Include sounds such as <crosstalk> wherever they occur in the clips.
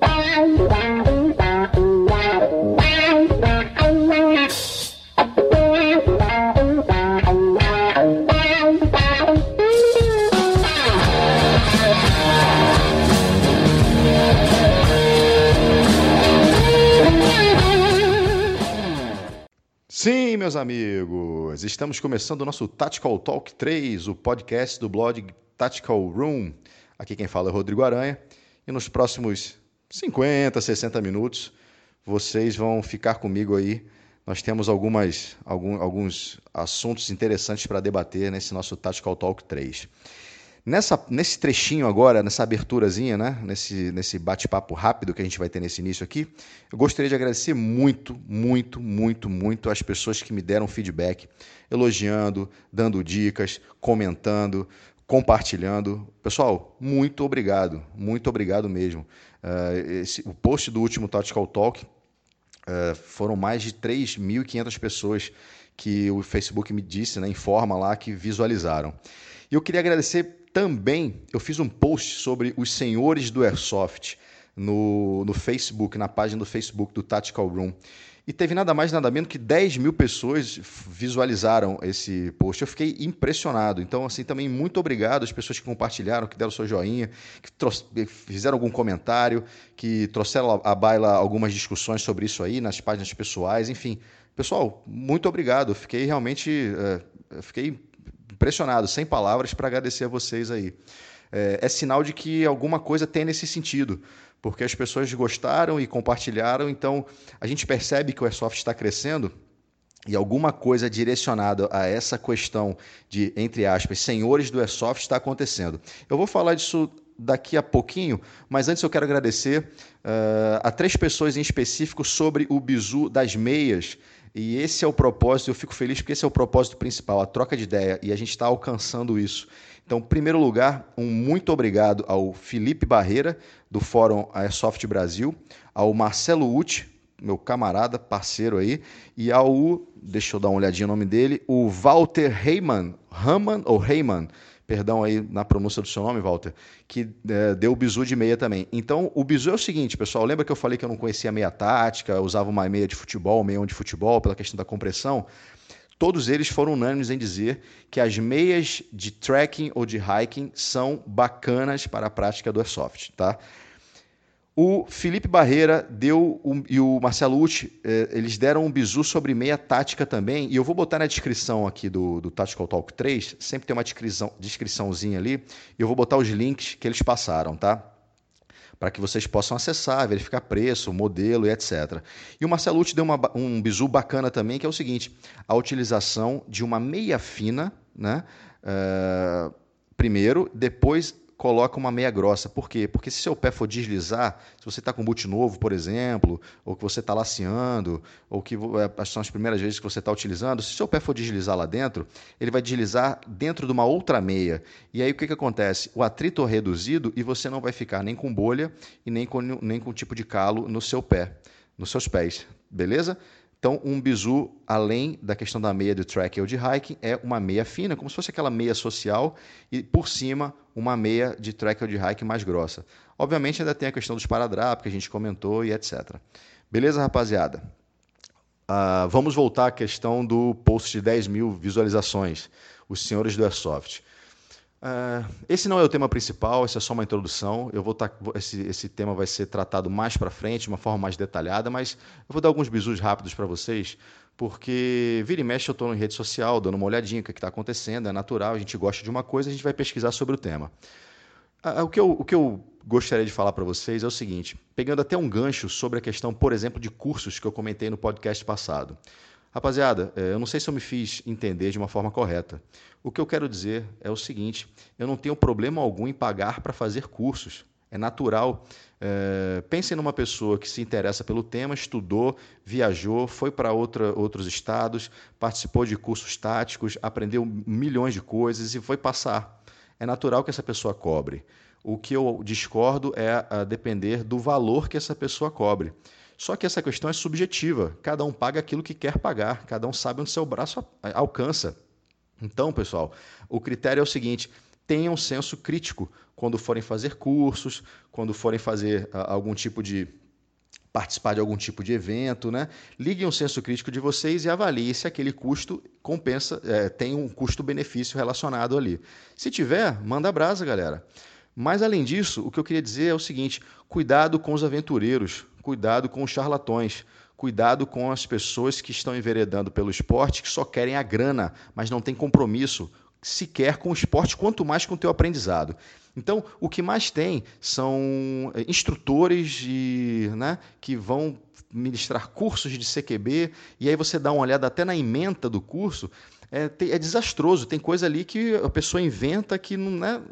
Bye. Meus amigos, estamos começando o nosso Tactical Talk 3, o podcast do blog Tactical Room. Aqui quem fala é Rodrigo Aranha e nos próximos 50, 60 minutos vocês vão ficar comigo aí. Nós temos algumas, algum, alguns assuntos interessantes para debater nesse nosso Tactical Talk 3. Nessa, nesse trechinho agora, nessa aberturazinha, né? nesse, nesse bate-papo rápido que a gente vai ter nesse início aqui, eu gostaria de agradecer muito, muito, muito, muito às pessoas que me deram feedback, elogiando, dando dicas, comentando, compartilhando. Pessoal, muito obrigado, muito obrigado mesmo. Uh, esse, o post do último Tactical Talk uh, foram mais de 3.500 pessoas que o Facebook me disse, né, informa lá, que visualizaram. E eu queria agradecer também eu fiz um post sobre os senhores do Airsoft no, no Facebook, na página do Facebook do Tactical Room. E teve nada mais, nada menos que 10 mil pessoas visualizaram esse post. Eu fiquei impressionado. Então, assim, também muito obrigado às pessoas que compartilharam, que deram seu joinha, que fizeram algum comentário, que trouxeram à baila algumas discussões sobre isso aí nas páginas pessoais. Enfim, pessoal, muito obrigado. fiquei realmente. Uh, fiquei impressionado, sem palavras, para agradecer a vocês aí. É, é, sinal de que alguma coisa tem nesse sentido, porque as pessoas gostaram e compartilharam, então a gente percebe que o Airsoft está crescendo e alguma coisa direcionada a essa questão de, entre aspas, senhores do Airsoft está acontecendo. Eu vou falar disso daqui a pouquinho, mas antes eu quero agradecer uh, a três pessoas em específico sobre o bizu das meias e esse é o propósito, eu fico feliz porque esse é o propósito principal, a troca de ideia, e a gente está alcançando isso. Então, em primeiro lugar, um muito obrigado ao Felipe Barreira, do Fórum Airsoft Brasil, ao Marcelo Uti, meu camarada, parceiro aí, e ao, deixa eu dar uma olhadinha no nome dele, o Walter Heyman, Haman ou Heyman, perdão aí na pronúncia do seu nome, Walter, que é, deu o bizu de meia também. Então, o bizu é o seguinte, pessoal, lembra que eu falei que eu não conhecia meia tática, usava uma meia de futebol, meião de futebol, pela questão da compressão? Todos eles foram unânimes em dizer que as meias de trekking ou de hiking são bacanas para a prática do airsoft, tá? O Felipe Barreira deu um, e o Marcelo Uti, eh, eles deram um bizu sobre meia tática também. E eu vou botar na descrição aqui do, do Tactical Talk 3, sempre tem uma descrição, descriçãozinha ali, e eu vou botar os links que eles passaram, tá? Para que vocês possam acessar, verificar preço, modelo e etc. E o Marcelo Uti deu uma, um bizu bacana também, que é o seguinte: a utilização de uma meia fina, né? Uh, primeiro, depois coloca uma meia grossa. Por quê? Porque se seu pé for deslizar, se você está com boot novo, por exemplo, ou que você está laceando, ou que é, são as primeiras vezes que você está utilizando, se seu pé for deslizar lá dentro, ele vai deslizar dentro de uma outra meia. E aí o que, que acontece? O atrito é reduzido e você não vai ficar nem com bolha e nem com, nem com tipo de calo no seu pé, nos seus pés. Beleza? Então, um bizu, além da questão da meia de track ou de hiking, é uma meia fina, como se fosse aquela meia social, e por cima, uma meia de track ou de hiking mais grossa. Obviamente, ainda tem a questão dos paradrap, que a gente comentou e etc. Beleza, rapaziada? Uh, vamos voltar à questão do post de 10 mil visualizações, os senhores do Airsoft. Uh, esse não é o tema principal, essa é só uma introdução. Eu vou tá, esse, esse tema vai ser tratado mais para frente, de uma forma mais detalhada, mas eu vou dar alguns bisus rápidos para vocês, porque vira e mexe eu estou em rede social, dando uma olhadinha o que está acontecendo, é natural, a gente gosta de uma coisa, a gente vai pesquisar sobre o tema. Uh, o, que eu, o que eu gostaria de falar para vocês é o seguinte, pegando até um gancho sobre a questão, por exemplo, de cursos que eu comentei no podcast passado. Rapaziada, é, eu não sei se eu me fiz entender de uma forma correta. O que eu quero dizer é o seguinte: eu não tenho problema algum em pagar para fazer cursos. É natural. É, pensem numa pessoa que se interessa pelo tema, estudou, viajou, foi para outros estados, participou de cursos táticos, aprendeu milhões de coisas e foi passar. É natural que essa pessoa cobre. O que eu discordo é a depender do valor que essa pessoa cobre. Só que essa questão é subjetiva. Cada um paga aquilo que quer pagar, cada um sabe onde seu braço alcança. Então, pessoal, o critério é o seguinte: tenham um senso crítico quando forem fazer cursos, quando forem fazer uh, algum tipo de participar de algum tipo de evento, né? Liguem o senso crítico de vocês e avaliem se aquele custo compensa, é, tem um custo-benefício relacionado ali. Se tiver, manda brasa, galera. Mas além disso, o que eu queria dizer é o seguinte: cuidado com os aventureiros, cuidado com os charlatões, cuidado com as pessoas que estão enveredando pelo esporte que só querem a grana, mas não têm compromisso sequer com o esporte, quanto mais com o teu aprendizado. Então, o que mais tem são eh, instrutores né, que vão ministrar cursos de CQB, e aí você dá uma olhada até na ementa do curso, é, é, desastroso. Tem coisa ali que a pessoa inventa que, não, né,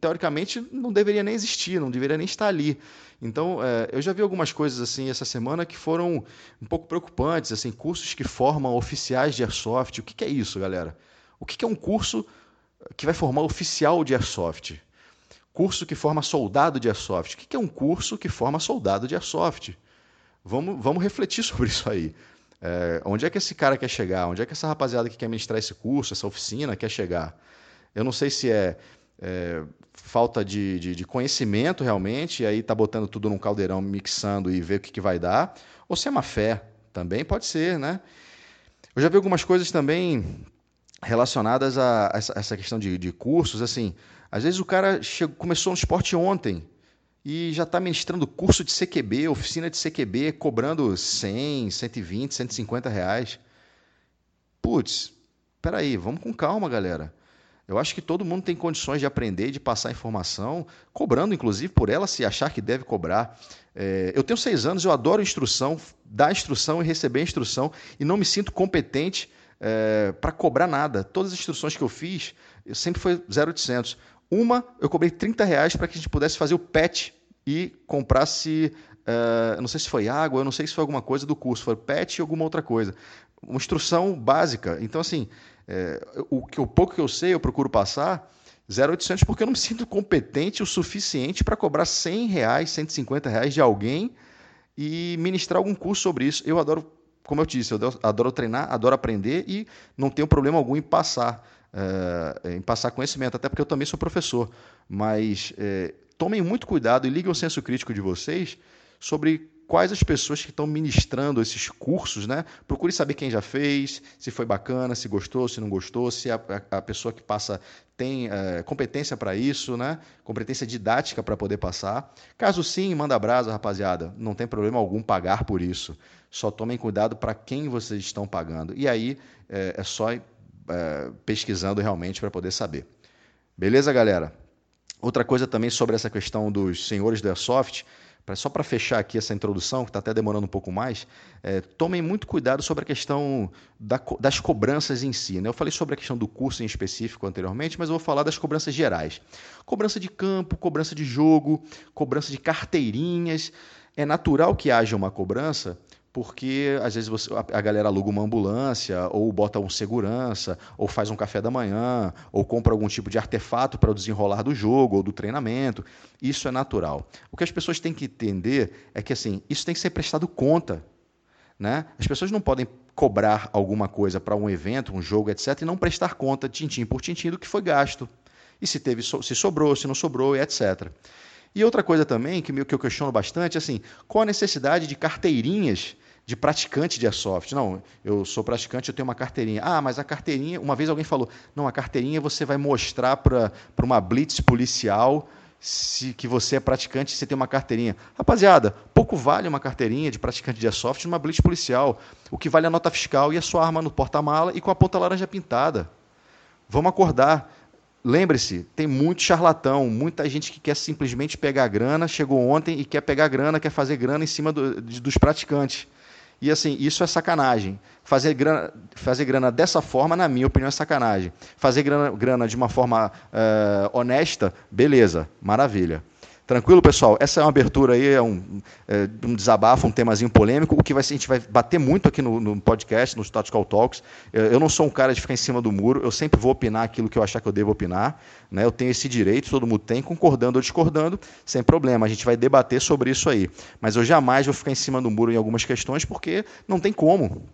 teoricamente, não deveria nem existir, não deveria nem estar ali. Então, é, eu já vi algumas coisas assim essa semana que foram um pouco preocupantes, assim, cursos que formam oficiais de airsoft. O que, que é isso, galera? O que, que é um curso que vai formar oficial de airsoft? Curso que forma soldado de airsoft. O que é um curso que forma soldado de airsoft? Vamos, vamos refletir <laughs> sobre isso aí. É, onde é que esse cara quer chegar? Onde é que essa rapaziada que quer ministrar esse curso, essa oficina, quer chegar? Eu não sei se é, é falta de, de, de, conhecimento realmente, e aí tá botando tudo num caldeirão, mixando e ver o que, que vai dar, ou se é má fé. Também pode ser, né? Eu já vi algumas coisas também relacionadas a essa, questão de, de cursos, assim, às vezes o cara chegou, começou no esporte ontem e já está ministrando curso de CQB, oficina de CQB, cobrando 100, 120, 150 reais. Putz, peraí, vamos com calma, galera. Eu acho que todo mundo tem condições de aprender, de passar informação, cobrando, inclusive, por ela se achar que deve cobrar. É, eu tenho seis anos, eu adoro instrução, dar instrução e receber instrução, e não me sinto competente é, para cobrar nada. Todas as instruções que eu fiz, eu sempre foi 0,800. Uma, eu cobrei 30 reais para que a gente pudesse fazer o PET e comprasse, uh, não sei se foi água, eu não sei se foi alguma coisa do curso, foi PET e alguma outra coisa. Uma instrução básica. Então, assim, é, o, o pouco que eu sei, eu procuro passar 0,800 porque eu não me sinto competente o suficiente para cobrar 100 reais, 150 reais de alguém e ministrar algum curso sobre isso. Eu adoro, como eu disse, eu adoro treinar, adoro aprender e não tenho problema algum em passar é, em passar conhecimento, até porque eu também sou professor. Mas é, tomem muito cuidado e liguem o senso crítico de vocês sobre quais as pessoas que estão ministrando esses cursos, né? Procure saber quem já fez, se foi bacana, se gostou, se não gostou, se a, a, pessoa que passa tem é, competência para isso, né? Competência didática para poder passar. Caso sim, manda brasa, rapaziada. Não tem problema algum pagar por isso. Só tomem cuidado para quem vocês estão pagando. E aí é, é só é, pesquisando realmente para poder saber. Beleza, galera? Outra coisa também sobre essa questão dos senhores do Airsoft, só para fechar aqui essa introdução, que está até demorando um pouco mais, é, tomem muito cuidado sobre a questão da, das cobranças em si. Né? Eu falei sobre a questão do curso em específico anteriormente, mas eu vou falar das cobranças gerais. Cobrança de campo, cobrança de jogo, cobrança de carteirinhas. É natural que haja uma cobrança porque às vezes você, a, galera aluga uma ambulância, ou bota um segurança, ou faz um café da manhã, ou compra algum tipo de artefato para o desenrolar do jogo ou do treinamento. Isso é natural. O que as pessoas têm que entender é que assim, isso tem que ser prestado conta. Né? As pessoas não podem cobrar alguma coisa para um evento, um jogo, etc., e não prestar conta, tintim por tintim, do que foi gasto. E se teve, se sobrou, se não sobrou, etc. E outra coisa também que, eu questiono bastante, assim, qual a necessidade de carteirinhas de praticante de airsoft. Não, eu sou praticante, eu tenho uma carteirinha. Ah, mas a carteirinha, uma vez alguém falou, não, a carteirinha você vai mostrar para uma blitz policial se, que você é praticante e você tem uma carteirinha. Rapaziada, pouco vale uma carteirinha de praticante de airsoft numa blitz policial. O que vale é a nota fiscal e a sua arma no porta-mala e com a ponta laranja pintada. Vamos acordar. Lembre-se, tem muito charlatão, muita gente que quer simplesmente pegar grana, chegou ontem e quer pegar grana, quer fazer grana em cima do, dos praticantes. E assim, isso é sacanagem. Fazer grana, fazer grana dessa forma, na minha opinião, é sacanagem. Fazer grana, grana de uma forma uh, honesta, beleza, maravilha. Tranquilo, pessoal? Essa é uma abertura aí, é um, é um desabafo, um temazinho polêmico. O que vai a gente vai bater muito aqui no, no podcast, nos Tactical Talks. Eu não sou um cara de ficar em cima do muro, eu sempre vou opinar aquilo que eu achar que eu devo opinar. Né? Eu tenho esse direito, todo mundo tem, concordando ou discordando, sem problema. A gente vai debater sobre isso aí. Mas eu jamais vou ficar em cima do muro em algumas questões, porque não tem como.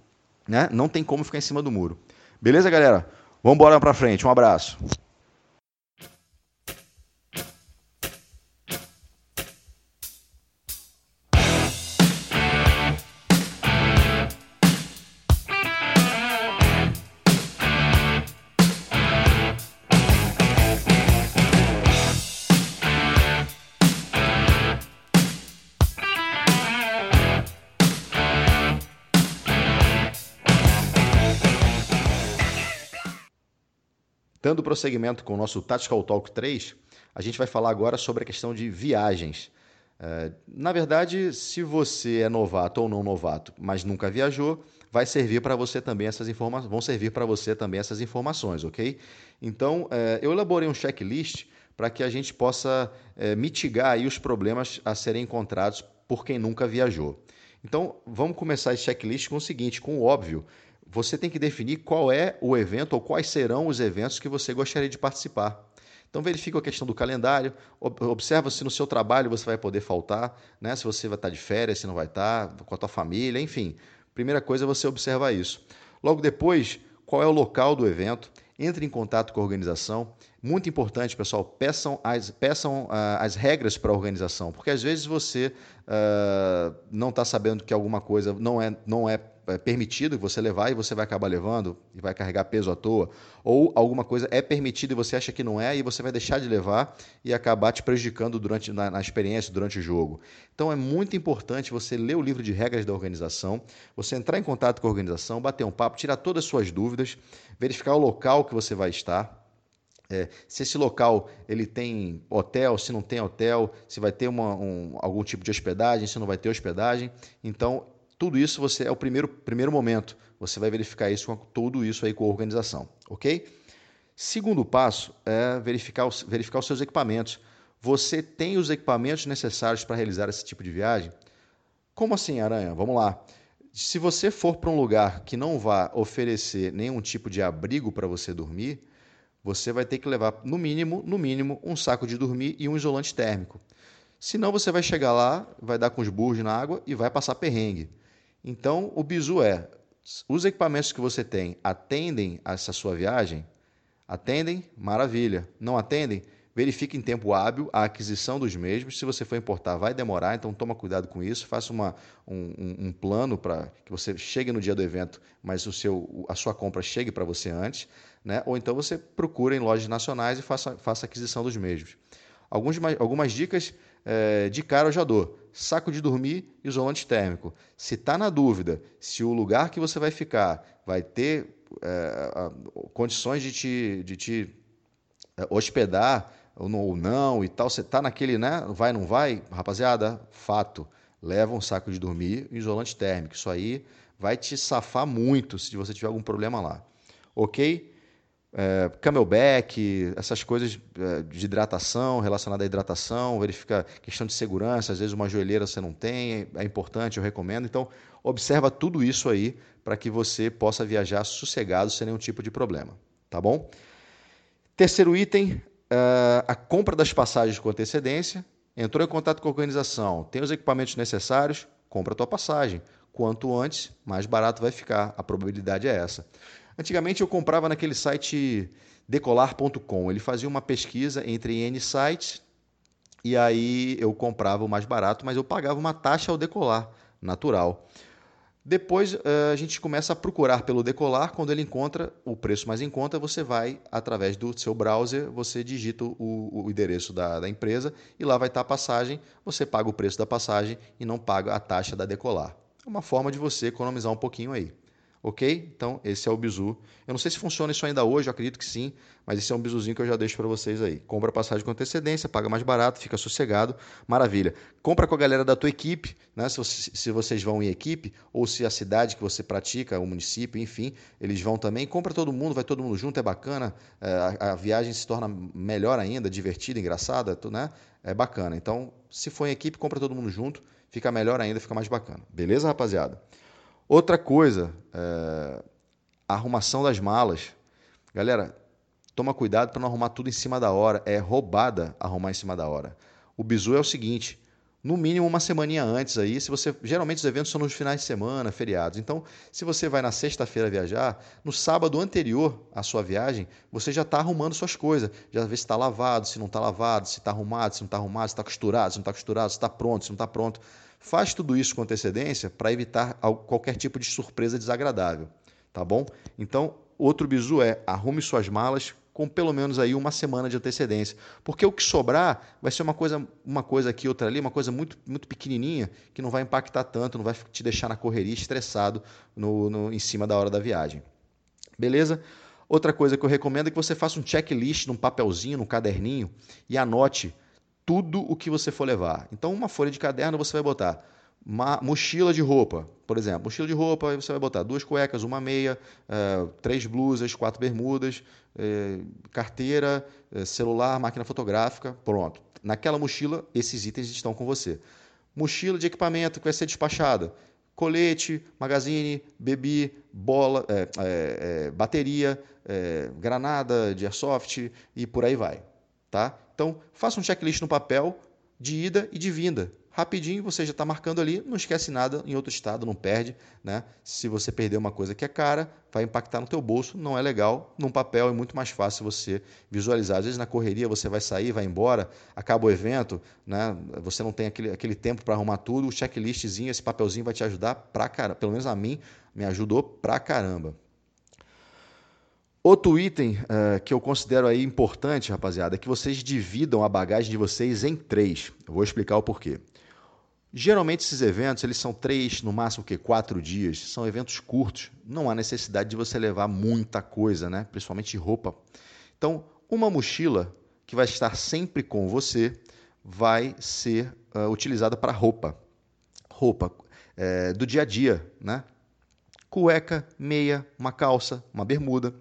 Né? Não tem como ficar em cima do muro. Beleza, galera? Vamos embora para frente. Um abraço. Dando prosseguimento com o nosso Tactical Talk 3, a gente vai falar agora sobre a questão de viagens. É, na verdade, se você é novato ou não novato, mas nunca viajou, vai servir para você também essas informações, vão servir para você também essas informações, ok? Então, é, eu elaborei um checklist para que a gente possa é, mitigar aí os problemas a serem encontrados por quem nunca viajou. Então, vamos começar esse checklist com o seguinte, com o óbvio você tem que definir qual é o evento ou quais serão os eventos que você gostaria de participar. Então verifique a questão do calendário, observa se no seu trabalho você vai poder faltar, né? se você vai estar de férias, se não vai estar, com a tua família, enfim. Primeira coisa é você observar isso. Logo depois, qual é o local do evento, entre em contato com a organização. Muito importante, pessoal, peçam as, peçam, uh, as regras para a organização, porque às vezes você uh, não está sabendo que alguma coisa não é, não é é permitido você levar e você vai acabar levando e vai carregar peso à toa, ou alguma coisa é permitida e você acha que não é e você vai deixar de levar e acabar te prejudicando durante na, na experiência, durante o jogo. Então é muito importante você ler o livro de regras da organização, você entrar em contato com a organização, bater um papo, tirar todas as suas dúvidas, verificar o local que você vai estar. É, se esse local ele tem hotel, se não tem hotel, se vai ter uma, um, algum tipo de hospedagem, se não vai ter hospedagem. Então, tudo isso você é o primeiro, primeiro momento. Você vai verificar isso com tudo isso aí com a organização, ok? Segundo passo é verificar os, verificar os seus equipamentos. Você tem os equipamentos necessários para realizar esse tipo de viagem? Como assim, Aranha? Vamos lá. Se você for para um lugar que não vá oferecer nenhum tipo de abrigo para você dormir, você vai ter que levar no mínimo, no mínimo, um saco de dormir e um isolante térmico. Senão você vai chegar lá, vai dar com os burros na água e vai passar perrengue. Então, o bizu é: os equipamentos que você tem atendem a essa sua viagem? Atendem? Maravilha. Não atendem? Verifique em tempo hábil a aquisição dos mesmos. Se você for importar, vai demorar, então toma cuidado com isso. Faça uma, um, um plano para que você chegue no dia do evento, mas o seu, a sua compra chegue para você antes. Né? Ou então você procura em lojas nacionais e faça, faça aquisição dos mesmos. Alguns, algumas dicas é, de cara eu já dou. Saco de dormir isolante térmico. Se está na dúvida se o lugar que você vai ficar vai ter é, condições de te, de te é, hospedar ou não, ou não e tal, você está naquele, né? Vai, não vai? Rapaziada, fato. Leva um saco de dormir e isolante térmico. Isso aí vai te safar muito se você tiver algum problema lá. Ok? É, camelback, essas coisas é, de hidratação, relacionada à hidratação, verifica questão de segurança, às vezes uma joelheira você não tem, é importante, eu recomendo. Então, observa tudo isso aí para que você possa viajar sossegado sem nenhum tipo de problema, tá bom? Terceiro item, é, a compra das passagens com antecedência. Entrou em contato com a organização, tem os equipamentos necessários, compra a tua passagem. Quanto antes, mais barato vai ficar. A probabilidade é essa. Antigamente eu comprava naquele site decolar.com. Ele fazia uma pesquisa entre N sites e aí eu comprava o mais barato, mas eu pagava uma taxa ao decolar, natural. Depois eh, a gente começa a procurar pelo decolar, quando ele encontra o preço mais em conta, você vai através do seu browser, você digita o, o endereço da, da, empresa e lá vai estar a passagem, você paga o preço da passagem e não paga a taxa da decolar. É uma forma de você economizar um pouquinho aí. Ok? Então, esse é o bizu. Eu não sei se funciona isso ainda hoje, eu acredito que sim, mas esse é um bizuzinho que eu já deixo para vocês aí. Compra passagem com antecedência, paga mais barato, fica sossegado, maravilha. Compra com a galera da tua equipe, né? se, se vocês vão em equipe, ou se a cidade que você pratica, o município, enfim, eles vão também. Compra todo mundo, vai todo mundo junto, é bacana, é, a, a, viagem se torna melhor ainda, divertida, engraçada, né? é bacana. Então, se for em equipe, compra todo mundo junto, fica melhor ainda, fica mais bacana. Beleza, rapaziada? Outra coisa, é... a arrumação das malas. Galera, toma cuidado para não arrumar tudo em cima da hora. É roubada arrumar em cima da hora. O bizu é o seguinte: no mínimo uma semaninha antes aí, se você geralmente os eventos são nos finais de semana, feriados. Então, se você vai na sexta-feira viajar, no sábado anterior à sua viagem, você já está arrumando suas coisas, já vê se está lavado, se não está lavado, se está arrumado, se não está arrumado, se está costurado, se não está costurado, se está pronto, se não está pronto. Faz tudo isso com antecedência para evitar qualquer tipo de surpresa desagradável, tá bom? Então, outro bizu é arrume suas malas com pelo menos aí uma semana de antecedência. Porque o que sobrar vai ser uma coisa, uma coisa aqui, outra ali, uma coisa muito, muito pequenininha que não vai impactar tanto, não vai te deixar na correria estressado no, no, em cima da hora da viagem. Beleza? Outra coisa que eu recomendo é que você faça um checklist num papelzinho, num caderninho e anote tudo o que você for levar. Então, uma folha de caderno você vai botar uma mochila de roupa, por exemplo, mochila de roupa, você vai botar duas cuecas, uma meia, uh, três blusas, quatro bermudas, uh, carteira, uh, celular, máquina fotográfica, pronto. Naquela mochila, esses itens estão com você. Mochila de equipamento que vai ser despachada, colete, magazine, bebi, bola, bateria, granada de airsoft e por aí vai, tá? Então, faça um checklist no papel de ida e de vinda rapidinho você já está marcando ali, não esquece nada em outro estado, não perde, né? Se você perder uma coisa que é cara, vai impactar no teu bolso, não é legal. Num papel é muito mais fácil você visualizar. Às vezes na correria você vai sair, vai embora, acaba o evento, né? Você não tem aquele, aquele tempo para arrumar tudo, o checklistzinho, esse papelzinho vai te ajudar pra caramba. Pelo menos a mim me ajudou pra caramba. Outro item uh, que eu considero aí importante, rapaziada, é que vocês dividam a bagagem de vocês em três. Eu vou explicar o porquê. Geralmente esses eventos eles são três, no máximo que quatro dias. São eventos curtos. Não há necessidade de você levar muita coisa, né? Principalmente roupa. Então, uma mochila que vai estar sempre com você vai ser uh, utilizada para roupa. Roupa é, do dia a dia, né? Cueca, meia, uma calça, uma bermuda,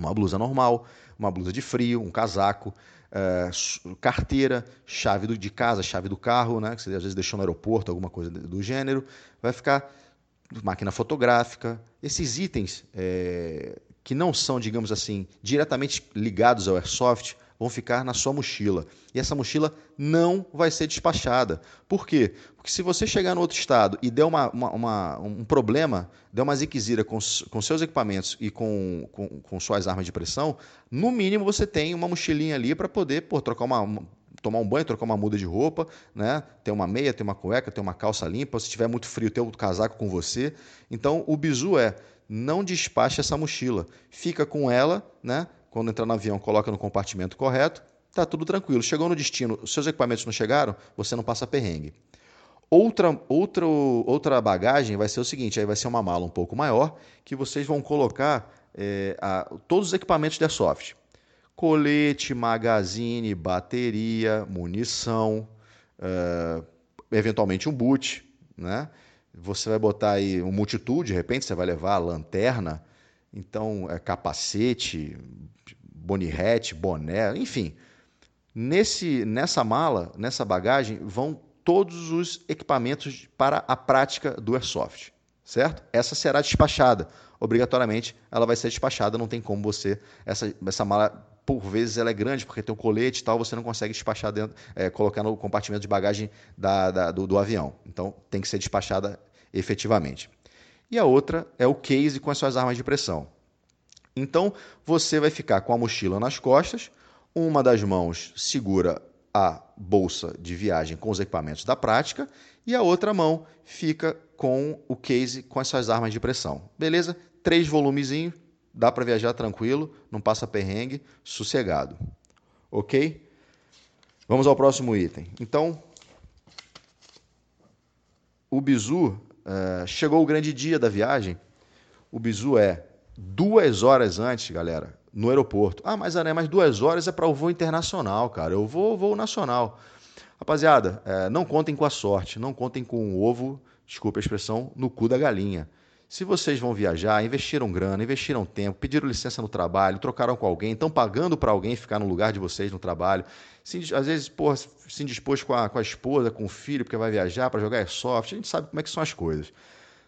uma blusa normal, uma blusa de frio, um casaco é, carteira, chave do, de casa, chave do carro, né, que você às vezes deixou no aeroporto, alguma coisa do gênero, vai ficar máquina fotográfica, esses itens é, que não são, digamos assim, diretamente ligados ao airsoft, vão ficar na sua mochila. E essa mochila não vai ser despachada. Por quê? Porque se você chegar no outro estado e der uma, uma, uma um problema, der uma ziquezira com, com seus equipamentos e com, com, com, suas armas de pressão, no mínimo você tem uma mochilinha ali para poder pô, trocar uma, tomar um banho, trocar uma muda de roupa, né? Ter uma meia, ter uma cueca, ter uma calça limpa. Se tiver muito frio, ter o casaco com você. Então, o bizu é não despache essa mochila. Fica com ela, né? Quando entrar no avião, coloca no compartimento correto, tá tudo tranquilo. Chegou no destino, seus equipamentos não chegaram, você não passa perrengue. Outra, outra, outra bagagem vai ser o seguinte: aí vai ser uma mala um pouco maior, que vocês vão colocar é, a, todos os equipamentos da soft. Colete, magazine, bateria, munição, é, eventualmente um boot, né? Você vai botar aí um multitude, de repente você vai levar lanterna, então é capacete, bonirrete, boné, enfim. Nesse, nessa mala, nessa bagagem, vão todos os equipamentos para a prática do airsoft, certo? Essa será despachada. Obrigatoriamente, ela vai ser despachada, não tem como você. Essa, essa mala, por vezes, ela é grande, porque tem um colete e tal, você não consegue despachar dentro, é, colocar no compartimento de bagagem da, da, do, do avião. Então, tem que ser despachada efetivamente. E a outra é o case com as suas armas de pressão. Então você vai ficar com a mochila nas costas, uma das mãos segura a bolsa de viagem com os equipamentos da prática e a outra mão fica com o case com as suas armas de pressão. Beleza? Três volumezinhos, dá para viajar tranquilo, não passa perrengue, sossegado. Ok? Vamos ao próximo item. Então, o bizu, uh, chegou o grande dia da viagem. O bizu é duas horas antes, galera, no aeroporto. Ah, mas Ané, mas duas horas é para o voo internacional, cara. Eu vou voo nacional. Rapaziada, é, não contem com a sorte, não contem com o ovo, desculpa a expressão, no cu da galinha. Se vocês vão viajar, investiram grana, investiram tempo, pediram licença no trabalho, trocaram com alguém, estão pagando para alguém ficar no lugar de vocês no trabalho, se, às vezes, porra, se indispôs com a, com a esposa, com o filho, porque vai viajar para jogar airsoft, a gente sabe como é que são as coisas.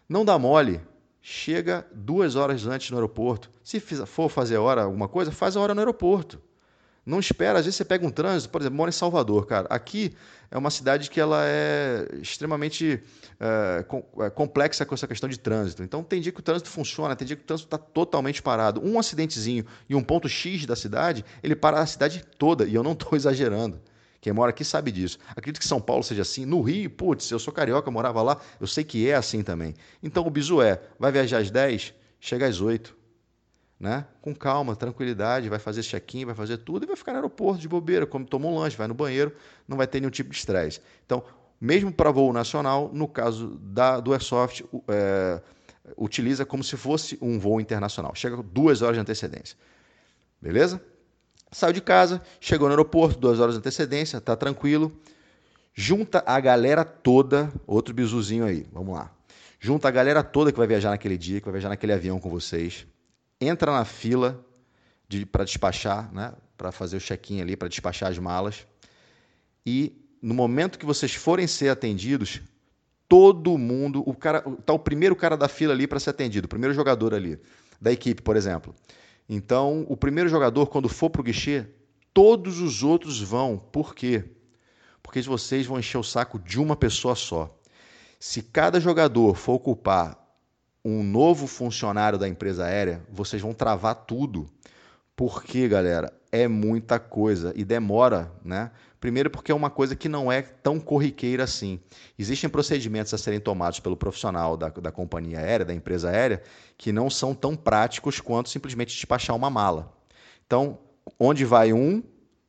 Não dá mole, chega duas horas antes no aeroporto. Se for fazer hora alguma coisa, faz a hora no aeroporto. Não espera, às vezes você pega um trânsito, por exemplo, mora em Salvador, cara. Aqui é uma cidade que ela é extremamente é, com, é, complexa com essa questão de trânsito. Então tem dia que o trânsito funciona, tem dia que o trânsito está totalmente parado. Um acidentezinho e um ponto X da cidade, ele para a cidade toda, e eu não estou <laughs> exagerando. Quem mora aqui sabe disso. Acredito que São Paulo seja assim. No Rio, putz, eu sou carioca, morava lá, eu sei que é assim também. Então o bizu é, vai viajar às 10, chega às 8 né? Com calma, tranquilidade, vai fazer check-in, vai fazer tudo e vai ficar no aeroporto de bobeira, como toma um lanche, vai no banheiro, não vai ter nenhum tipo de estresse. Então, mesmo para voo nacional, no caso da, do Airsoft, é, utiliza como se fosse um voo internacional. Chega duas horas de antecedência. Beleza? Saiu de casa, chegou no aeroporto, duas horas de antecedência, tá tranquilo. Junta a galera toda, outro bizuzinho aí, vamos lá. Junta a galera toda que vai viajar naquele dia, que vai viajar naquele avião com vocês entra na fila de, para despachar, né, para fazer o check-in ali, para despachar as malas. E no momento que vocês forem ser atendidos, todo mundo, o cara, tá o primeiro cara da fila ali para ser atendido, o primeiro jogador ali da equipe, por exemplo. Então, o primeiro jogador quando for para o guichê, todos os outros vão. Por quê? Porque vocês vão encher o saco de uma pessoa só. Se cada jogador for ocupar um novo funcionário da empresa aérea, vocês vão travar tudo. Porque, galera, é muita coisa e demora, né? Primeiro, porque é uma coisa que não é tão corriqueira assim. Existem procedimentos a serem tomados pelo profissional da, da companhia aérea, da empresa aérea, que não são tão práticos quanto simplesmente despachar uma mala. Então, onde vai um,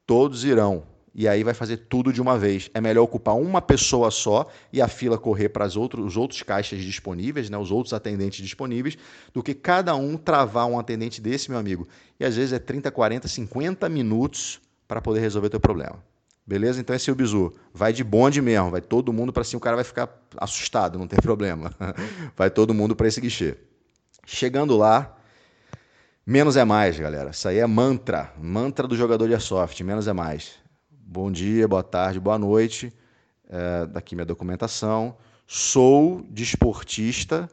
todos irão e aí vai fazer tudo de uma vez. É melhor ocupar uma pessoa só e a fila correr para as outros, os outros caixas disponíveis, né, os outros atendentes disponíveis, do que cada um travar um atendente desse, meu amigo. E às vezes é 30, 40, 50 minutos para poder resolver o teu problema. Beleza? Então esse é o bizu. Vai de bonde mesmo, vai todo mundo para cima, o cara vai ficar assustado, não tem <laughs> problema. Vai todo mundo para esse guichê. Chegando lá, menos é mais, galera. Isso aí é mantra, mantra do jogador de airsoft, menos é mais. Bom dia, boa tarde, boa noite. É, daqui minha documentação. Sou desportista,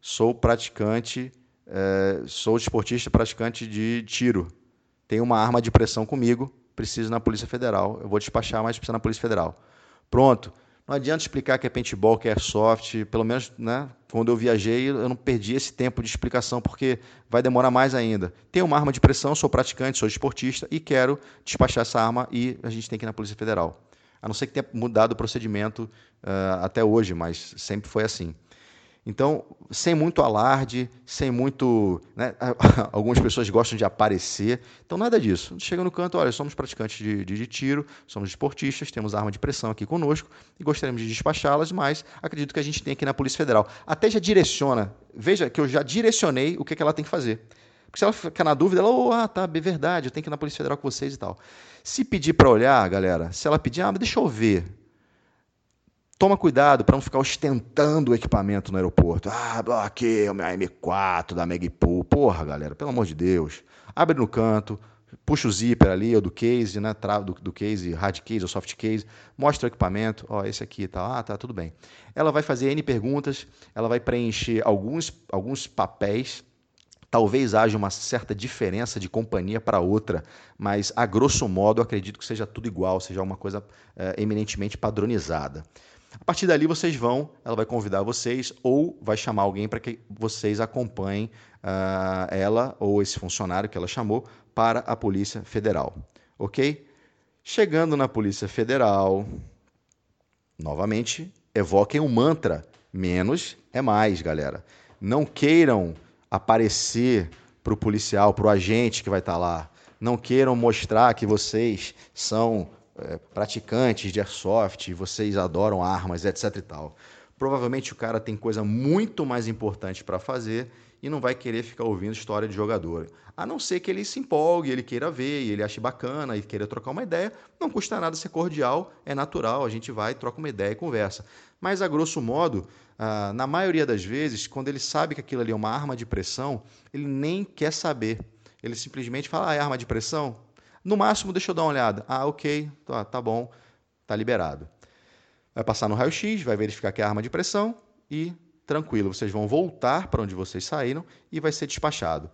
sou praticante, é, sou desportista praticante de tiro. Tenho uma arma de pressão comigo, preciso na Polícia Federal. Eu vou despachar, mas precisa na Polícia Federal. Pronto. Não adianta explicar que é paintball, que é airsoft. Pelo menos, né, quando eu viajei, eu não perdi esse tempo de explicação, porque vai demorar mais ainda. Tenho uma arma de pressão, sou praticante, sou esportista e quero despachar essa arma e a gente tem que ir na Polícia Federal. A não ser que tenha mudado o procedimento uh, até hoje, mas sempre foi assim. Então, sem muito alarde, sem muito. Né, <laughs> algumas pessoas gostam de aparecer. Então, nada disso. Chega no canto, olha, somos praticantes de, de, de tiro, somos esportistas, temos arma de pressão aqui conosco e gostaríamos de despachá-las, mas acredito que a gente tem aqui na Polícia Federal. Até já direciona. Veja que eu já direcionei o que, que ela tem que fazer. Porque se ela ficar na dúvida, ela, oh, ah, tá, é verdade, eu tenho que ir na Polícia Federal com vocês e tal. Se pedir para olhar, galera, se ela pedir, ah, deixa eu ver toma cuidado para não ficar ostentando o equipamento no aeroporto. Ah, aqui é o meu M4 da Megpool. Porra, galera, pelo amor de Deus. Abre no canto, puxa o zíper ali, ou do case, né? Do, do case, hard case ou soft case, mostra o equipamento, ó, esse aqui tá, ah, tá, tudo bem. Ela vai fazer N perguntas, ela vai preencher alguns, alguns papéis, talvez haja uma certa diferença de companhia para outra, mas a grosso modo acredito que seja tudo igual, seja uma coisa é, eminentemente padronizada. A partir dali vocês vão, ela vai convidar vocês ou vai chamar alguém para que vocês acompanhem uh, ela ou esse funcionário que ela chamou para a Polícia Federal, ok? Chegando na Polícia Federal, novamente, evoquem o um mantra: menos é mais, galera. Não queiram aparecer para o policial, para o agente que vai estar tá lá. Não queiram mostrar que vocês são é, praticantes de airsoft, vocês adoram armas, etc e tal. Provavelmente o cara tem coisa muito mais importante para fazer e não vai querer ficar ouvindo história de jogador. A não ser que ele se empolgue, ele queira ver, e ele ache bacana e queira trocar uma ideia, não custa nada ser cordial, é natural, a gente vai, troca uma ideia e conversa. Mas a grosso modo, ah, na maioria das vezes, quando ele sabe que aquilo ali é uma arma de pressão, ele nem quer saber. Ele simplesmente fala: ah, é arma de pressão? No máximo, deixa eu dar uma olhada. Ah, ok, tá, tá bom, tá liberado. Vai passar no raio-x, vai verificar que é arma de pressão e tranquilo, vocês vão voltar para onde vocês saíram e vai ser despachado.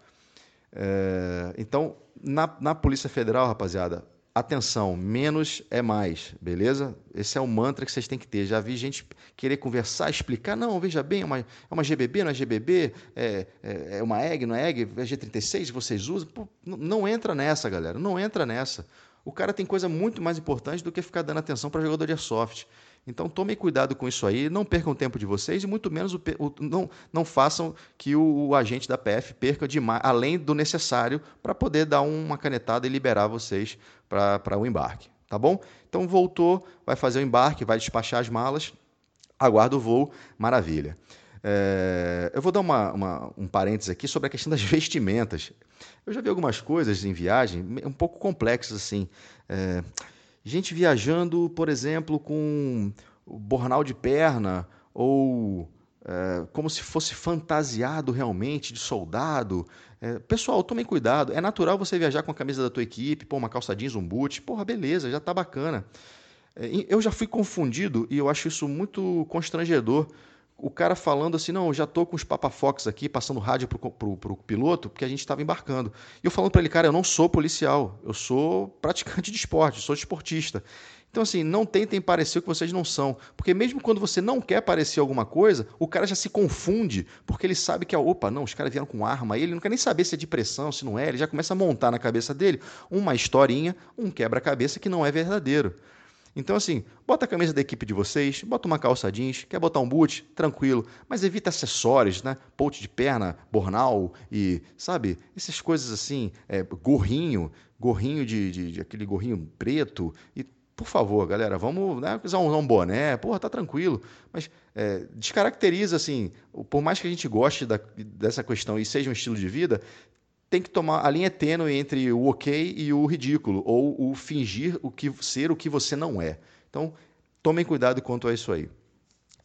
É, então, na, na Polícia Federal, rapaziada, atenção, menos é mais, beleza? Esse é o mantra que vocês têm que ter. Já vi gente querer conversar, explicar, não, veja bem, é uma, é uma GBB, não é GBB, é, é, é uma EG, não é EG, é G36 vocês usam. Pô, não entra nessa, galera, não entra nessa. O cara tem coisa muito mais importante do que ficar dando atenção para jogador de airsoft. Então tomem cuidado com isso aí, não percam o tempo de vocês e muito menos o, o, não, não façam que o, o, agente da PF perca demais, além do necessário para poder dar uma canetada e liberar vocês para o embarque. Tá bom? Então voltou, vai fazer o embarque, vai despachar as malas, aguarda o voo, maravilha. É, eu vou dar uma, uma, um parênteses aqui sobre a questão das <laughs> vestimentas. Eu já vi algumas coisas em viagem um pouco complexas assim. É, Gente viajando, por exemplo, com bornal de perna ou é, como se fosse fantasiado realmente de soldado. É, pessoal, tomem cuidado. É natural você viajar com a camisa da tua equipe, pô, uma calça jeans, um boot. Porra, beleza, já tá bacana. É, eu já fui confundido e eu acho isso muito constrangedor o cara falando assim, não, eu já tô com os papafox aqui, passando rádio pro, pro, pro piloto, porque a gente estava embarcando. E eu falando para ele, cara, eu não sou policial, eu sou praticante de esporte, sou esportista. Então, assim, não tentem parecer o que vocês não são. Porque mesmo quando você não quer parecer alguma coisa, o cara já se confunde, porque ele sabe que, opa, não, os caras vieram com arma, ele não quer nem saber se é de pressão, se não é, ele já começa a montar na cabeça dele uma historinha, um quebra-cabeça que não é verdadeiro. Então, assim, bota a camisa da equipe de vocês, bota uma calça jeans, quer botar um boot, tranquilo, mas evita acessórios, né? Pout de perna, bornal e, sabe, essas coisas assim, é, gorrinho, gorrinho de, de, de, aquele gorrinho preto e por favor, galera, vamos né, usar um, um boné, porra, tá tranquilo. Mas é, descaracteriza, assim, por mais que a gente goste da, dessa questão e seja um estilo de vida, tem que tomar a linha tênue entre o ok e o ridículo, ou o fingir o que ser o que você não é. Então, tomem cuidado quanto a isso aí.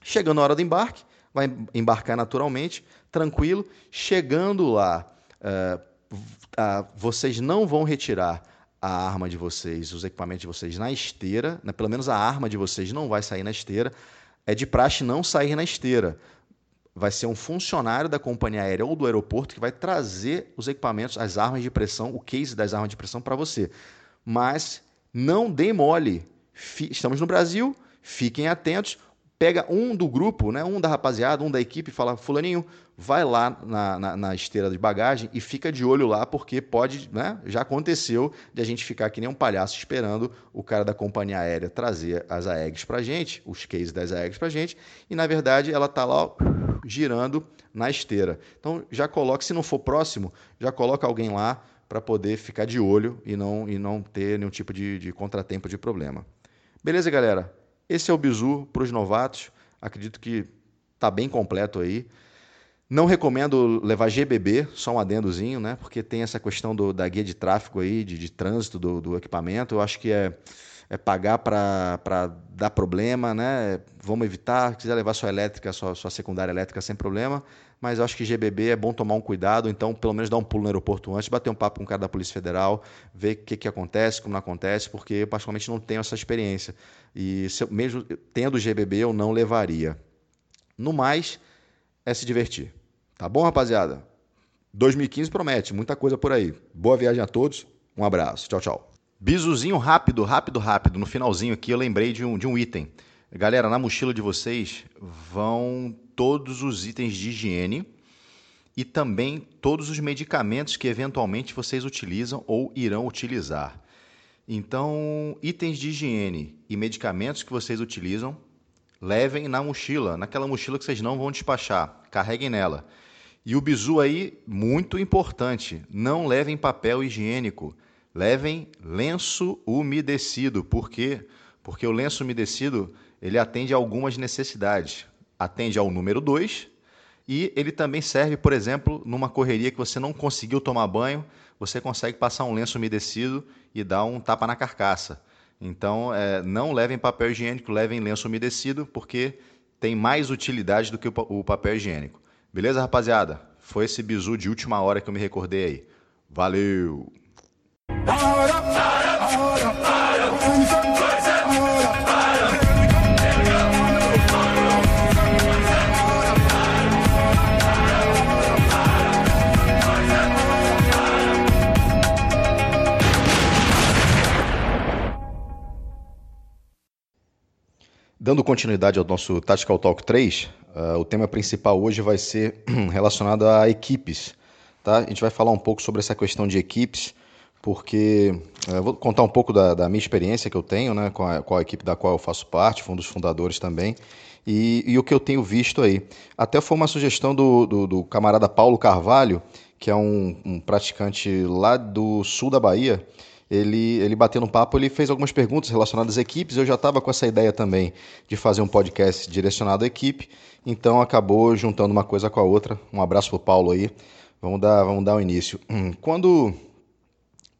Chegando a hora do embarque, vai embarcar naturalmente, tranquilo. Chegando lá, uh, uh, vocês não vão retirar a arma de vocês, os equipamentos de vocês na esteira, né? pelo menos a arma de vocês não vai sair na esteira. É de praxe não sair na esteira vai ser um funcionário da companhia aérea ou do aeroporto que vai trazer os equipamentos, as armas de pressão, o case das armas de pressão para você. Mas não dê mole. Estamos no Brasil, fiquem atentos pega um do grupo, né, um da rapaziada, um da equipe e fala: Fulaninho, vai lá na, na, na, esteira de bagagem e fica de olho lá, porque pode, né, já aconteceu de a gente ficar que nem um palhaço esperando o cara da companhia aérea trazer as AEGs para gente, os cases das AEGs para gente, e na verdade ela está lá girando na esteira. Então já coloca, se não for próximo, já coloca alguém lá para poder ficar de olho e não, e não ter nenhum tipo de, de contratempo de problema. Beleza, galera? Esse é o bizu para os novatos. Acredito que está bem completo aí. Não recomendo levar GBB, só um adendozinho, né? Porque tem essa questão do, da guia de tráfego aí, de, de trânsito do, do, equipamento. Eu acho que é, é pagar para dar problema, né? Vamos evitar. Se quiser levar sua elétrica, sua, sua secundária elétrica sem problema, mas eu acho que GBB é bom tomar um cuidado, então pelo menos dar um pulo no aeroporto antes, bater um papo com o cara da Polícia Federal, ver o que, que acontece, como não acontece, porque eu particularmente não tenho essa experiência. E eu, mesmo tendo GBB, eu não levaria. No mais, é se divertir. Tá bom, rapaziada? 2015 promete, muita coisa por aí. Boa viagem a todos, um abraço, tchau, tchau. Bisuzinho rápido, rápido, rápido. No finalzinho aqui eu lembrei de um, de um item. Galera, na mochila de vocês vão todos os itens de higiene e também todos os medicamentos que eventualmente vocês utilizam ou irão utilizar. Então, itens de higiene e medicamentos que vocês utilizam, levem na mochila, naquela mochila que vocês não vão despachar, carreguem nela. E o bizu aí, muito importante, não levem papel higiênico, levem lenço umedecido. Por quê? Porque o lenço umedecido, ele atende a algumas necessidades atende ao número 2 e ele também serve, por exemplo, numa correria que você não conseguiu tomar banho, você consegue passar um lenço umedecido e dar um tapa na carcaça. Então, é, não levem papel higiênico, levem lenço umedecido, porque tem mais utilidade do que o papel higiênico. Beleza, rapaziada? Foi esse bizu de última hora que eu me recordei aí. Valeu! Dando continuidade ao nosso Tactical Talk 3, uh, eh, o tema principal hoje vai ser <clears throat> relacionado a equipes. Tá? A gente vai falar um pouco sobre essa questão de equipes, porque uh, vou contar um pouco da, da, minha experiência que eu tenho né, com, a, com a equipe da qual eu faço parte, fui um dos fundadores também, e, e, o que eu tenho visto aí. Até foi uma sugestão do, do, do camarada Paulo Carvalho, que é um, um praticante lá do sul da Bahia, ele, ele bateu no papo, ele fez algumas perguntas relacionadas às equipes. Eu já estava com essa ideia também de fazer um podcast direcionado à equipe, então acabou juntando uma coisa com a outra. Um abraço para o Paulo aí. Vamos dar, vamos dar o um início. <clears throat> Quando,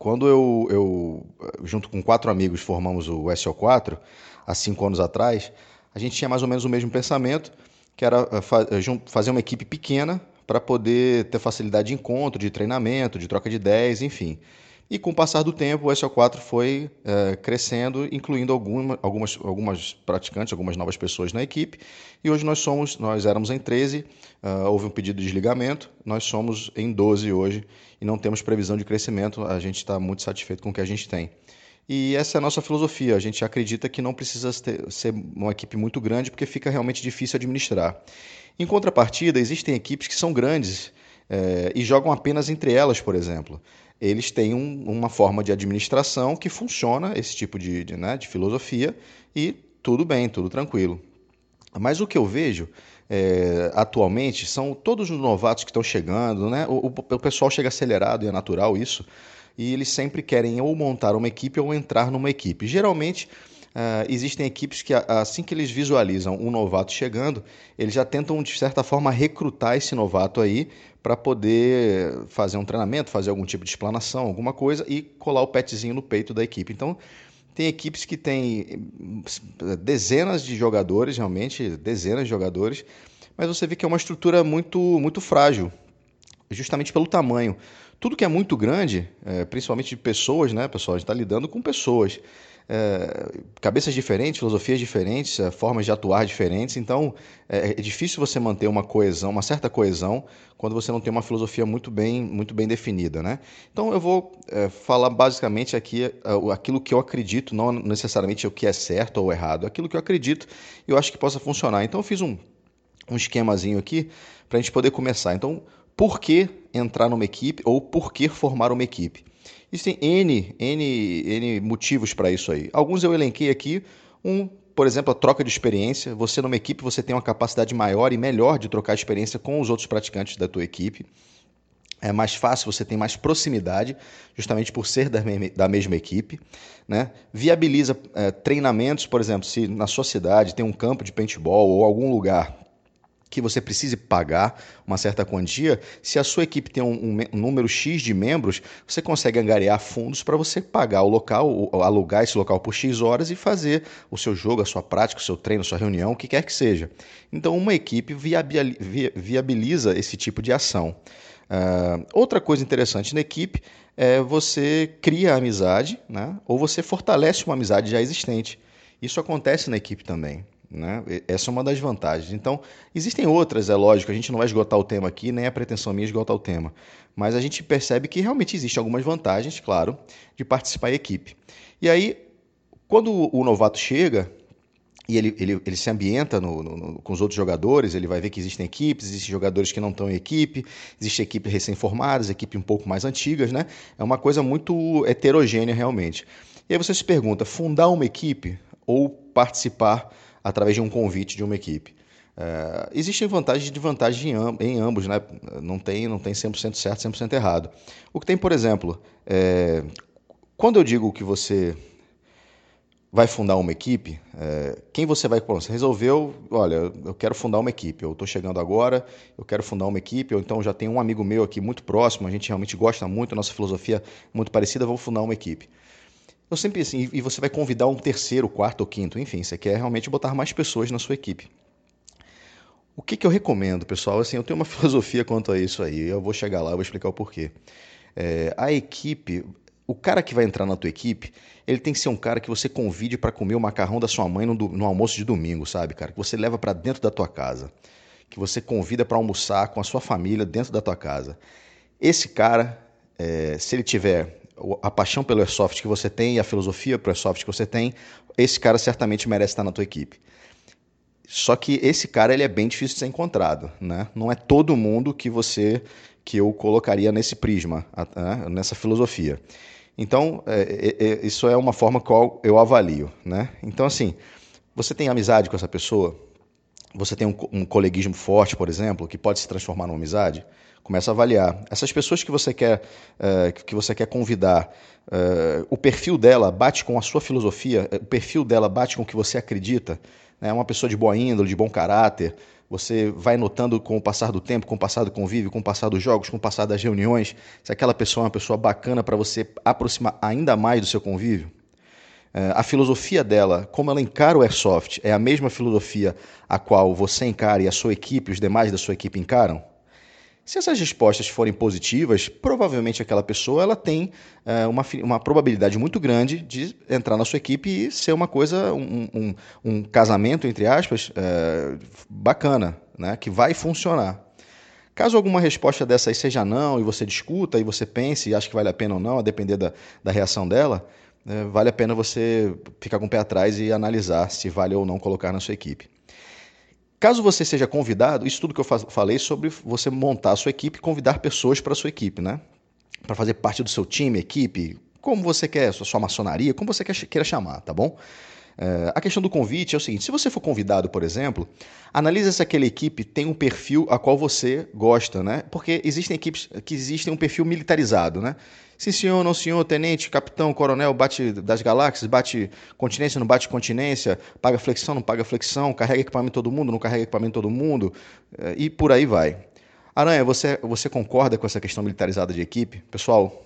quando eu, eu, junto com quatro amigos, formamos o SO4, há cinco anos atrás, a gente tinha mais ou menos o mesmo pensamento, que era eh, eh, fazer uma equipe pequena para poder ter facilidade de encontro, de treinamento, de troca de ideias, enfim. E com o passar do tempo, o SO4 foi é, crescendo, incluindo alguma, algumas, algumas praticantes, algumas novas pessoas na equipe. E hoje nós somos, nós éramos em 13, uh, é, houve um pedido de desligamento, nós somos em 12 hoje e não temos previsão de crescimento, a gente está muito satisfeito com o que a gente tem. E essa é a nossa filosofia. A gente acredita que não precisa ter, ser uma equipe muito grande porque fica realmente difícil administrar. Em contrapartida, existem equipes que são grandes é, e jogam apenas entre elas, por exemplo eles têm um, uma forma de administração que funciona, esse tipo de, de, né, de filosofia, e tudo bem, tudo tranquilo. Mas o que eu vejo é, atualmente são todos os novatos que estão chegando, né? O, o, pessoal chega acelerado e é natural isso, e eles sempre querem ou montar uma equipe ou entrar numa equipe. Geralmente Uh, existem equipes que, assim que eles visualizam um novato chegando, eles já tentam, de certa forma, recrutar esse novato aí para poder fazer um treinamento, fazer algum tipo de explanação, alguma coisa e colar o petzinho no peito da equipe. Então, tem equipes que têm eh, dezenas de jogadores, realmente, dezenas de jogadores, mas você vê que é uma estrutura muito, muito frágil, justamente pelo tamanho. Tudo que é muito grande, é, principalmente de pessoas, né, pessoal? A gente está lidando com pessoas é, cabeças diferentes, filosofias diferentes, é, formas de atuar diferentes. Então é, é, difícil você manter uma coesão, uma certa coesão, quando você não tem uma filosofia muito bem, muito bem definida, né? Então eu vou é, falar basicamente aqui é, aquilo que eu acredito, não necessariamente o que é certo ou errado, aquilo que eu acredito e eu acho que possa funcionar. Então eu fiz um, um esquemazinho aqui para a gente poder começar. Então, por que entrar numa equipe ou por que formar uma equipe? Existem N, N, N motivos para isso aí. Alguns eu elenquei aqui. Um, por exemplo, a troca de experiência. Você numa equipe você tem uma capacidade maior e melhor de trocar experiência com os outros praticantes da tua equipe. É mais fácil, você tem mais proximidade, justamente por ser da, da mesma equipe. Né? Viabiliza é, treinamentos, por exemplo, se na sua cidade tem um campo de paintball ou algum lugar que você precise pagar uma certa quantia, se a sua equipe tem um, um, número X de membros, você consegue angariar fundos para você pagar o local, alugar esse local por X horas e fazer o seu jogo, a sua prática, o seu treino, a sua reunião, o que quer que seja. Então, uma equipe viabiliza esse tipo de ação. Uh, outra coisa interessante na equipe é você cria amizade, né? ou você fortalece uma amizade já existente. Isso acontece na equipe também. Né? Essa é uma das vantagens. Então, existem outras, é lógico, a gente não vai esgotar o tema aqui, nem a pretensão minha é esgotar o tema. Mas a gente percebe que realmente existem algumas vantagens, claro, de participar em equipe. E aí, quando o novato chega e ele, ele, ele se ambienta no, no, com os outros jogadores, ele vai ver que existem equipes, existem jogadores que não estão em equipe, existem equipes recém-formadas, equipes um pouco mais antigas, né? É uma coisa muito heterogênea realmente. E aí você se pergunta, fundar uma equipe ou participar através de um convite de uma equipe. É, existem vantagens e desvantagens em, em, ambos, né? não tem, não tem 100% certo, 100% errado. O que tem, por exemplo, é, quando eu digo que você vai fundar uma equipe, é, quem você vai. Você resolveu, olha, eu quero fundar uma equipe, eu estou chegando agora, eu quero fundar uma equipe, ou então já tem um amigo meu aqui muito próximo, a gente realmente gosta muito, nossa filosofia é muito parecida, vou fundar uma equipe. Eu sempre assim, e você vai convidar um terceiro, quarto ou quinto, enfim, você quer realmente botar mais pessoas na sua equipe. O que, que eu recomendo, pessoal? Assim, eu tenho uma <laughs> filosofia quanto a isso aí, eu vou chegar lá, eu vou explicar o porquê. É, a equipe, o cara que vai entrar na tua equipe, ele tem que ser um cara que você convide para comer o macarrão da sua mãe no, no, almoço de domingo, sabe, cara? Que você leva para dentro da tua casa. Que você convida para almoçar com a sua família dentro da tua casa. Esse cara, é, se ele tiver a paixão pelo airsoft que você tem e a filosofia pro airsoft que você tem, esse cara certamente merece estar na tua equipe. Só que esse cara ele é bem difícil de ser encontrado, né? Não é todo mundo que você que eu colocaria nesse prisma, nessa filosofia. Então, é, é, é, isso é uma forma qual eu avalio. Né? Então, assim, você tem amizade com essa pessoa, você tem um, um coleguismo forte, por exemplo, que pode se transformar numa amizade, começa a avaliar. Essas pessoas que você quer, é, que você quer convidar, é, o perfil dela bate com a sua filosofia, o perfil dela bate com o que você acredita, né? é uma pessoa de boa índole, de bom caráter, você vai notando com o passar do tempo, com o passar do convívio, com o passar dos jogos, com o passar das reuniões, se aquela pessoa é uma pessoa bacana para você aproximar ainda mais do seu convívio. É, a filosofia dela, como ela encara o Airsoft, é a mesma filosofia a qual você encara e a sua equipe, os demais da sua equipe encaram? Se essas respostas forem positivas, provavelmente aquela pessoa ela tem é, uma, uma probabilidade muito grande de entrar na sua equipe e ser uma coisa, um, um, um casamento, entre aspas, é, bacana, né? que vai funcionar. Caso alguma resposta dessa aí seja não, e você discuta, e você pense e acha que vale a pena ou não, a depender da, da reação dela, é, vale a pena você ficar com o pé atrás e analisar se vale ou não colocar na sua equipe. Caso você seja convidado, isso tudo que eu falei sobre você montar a sua equipe e convidar pessoas para a sua equipe, né? Para fazer parte do seu time, equipe, como você quer, sua, sua maçonaria, como você quer, queira chamar, tá bom? É, a questão do convite é o seguinte: se você for convidado, por exemplo, analise se aquela equipe tem um perfil a qual você gosta, né? Porque existem equipes que existem um perfil militarizado, né? Sim, senhor, não senhor, tenente, capitão, coronel, bate das galáxias, bate continência, não bate continência, paga flexão, não paga flexão, carrega equipamento todo mundo, não carrega equipamento todo mundo, eh, e por aí vai. Aranha, você, você concorda com essa questão militarizada de equipe? Pessoal,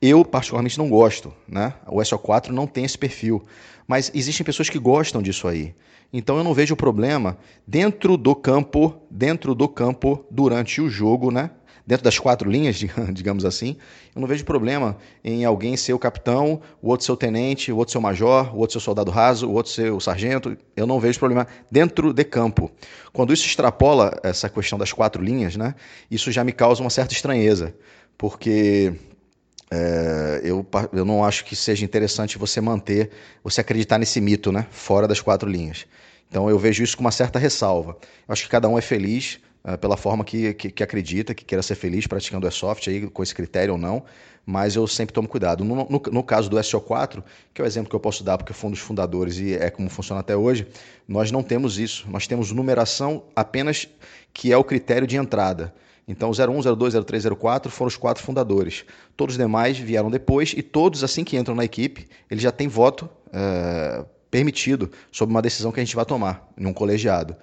eu particularmente não gosto, né? O SO4 não tem esse perfil, mas existem pessoas que gostam disso aí. Então eu não vejo problema dentro do campo, dentro do campo durante o jogo, né? dentro das quatro linhas, <laughs> digamos assim, eu não vejo problema em alguém ser o capitão, o outro ser o tenente, o outro ser o major, o outro ser o soldado raso, o outro ser o sargento. Eu não vejo problema dentro de campo. Quando isso extrapola essa questão das quatro linhas, né, isso já me causa uma certa estranheza, porque é, eu, eu não acho que seja interessante você manter, você acreditar nesse mito, né, fora das quatro linhas. Então eu vejo isso com uma certa ressalva. Eu acho que cada um é feliz uh, pela forma que, que, que, acredita, que queira ser feliz praticando o airsoft, aí, com esse critério ou não, mas eu sempre tomo cuidado. No, no, no, caso do SO4, que é o exemplo que eu posso dar porque foi um dos fundadores e é como funciona até hoje, nós não temos isso. Nós temos numeração apenas que é o critério de entrada. Então, 01, 02, 03, 04 foram os quatro fundadores. Todos os demais vieram depois e todos, assim que entram na equipe, eles já têm voto é, permitido sobre uma decisão que a gente vai tomar em um colegiado,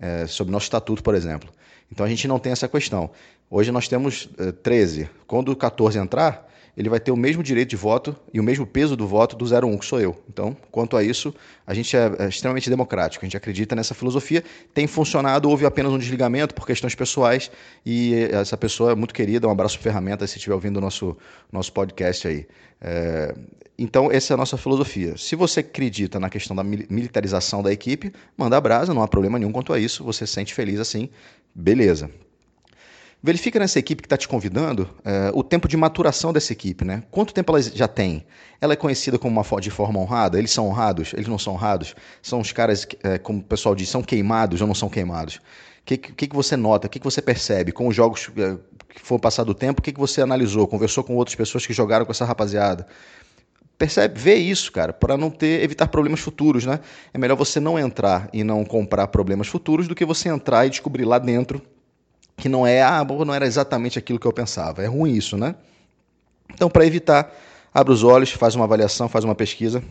é, sobre nosso estatuto, por exemplo. Então a gente não tem essa questão. Hoje nós temos 13. Eh, Quando o 14 entrar, ele vai ter o mesmo direito de voto e o mesmo peso do voto do 01, que sou eu. Então, quanto a isso, a gente é, é extremamente democrático, a gente acredita nessa filosofia. Tem funcionado, houve apenas um desligamento por questões pessoais e essa pessoa é muito querida. Um abraço ferramenta se estiver ouvindo o nosso, nosso podcast aí. É, então, essa é a nossa filosofia. Se você acredita na questão da militarização da equipe, manda a brasa, não há problema nenhum quanto a isso, você se sente feliz assim, beleza. Verifica nessa equipe que está te convidando é, o tempo de maturação dessa equipe, né? Quanto tempo ela já tem? Ela é conhecida como uma de forma honrada? Eles são honrados? Eles não são honrados? São os caras, é, como o pessoal diz, são queimados ou não são queimados? O que, que, que, você nota? O que, que você percebe? Com os jogos é, que foram passado o tempo, o que, que você analisou? Conversou com outras pessoas que jogaram com essa rapaziada? Percebe? Vê isso, cara, para não ter evitar problemas futuros, né? É melhor você não entrar e não comprar problemas futuros do que você entrar e descobrir lá dentro que não é, ah, não era exatamente aquilo que eu pensava. É ruim isso, né? Então, para evitar, abre os olhos, faz uma avaliação, faz uma pesquisa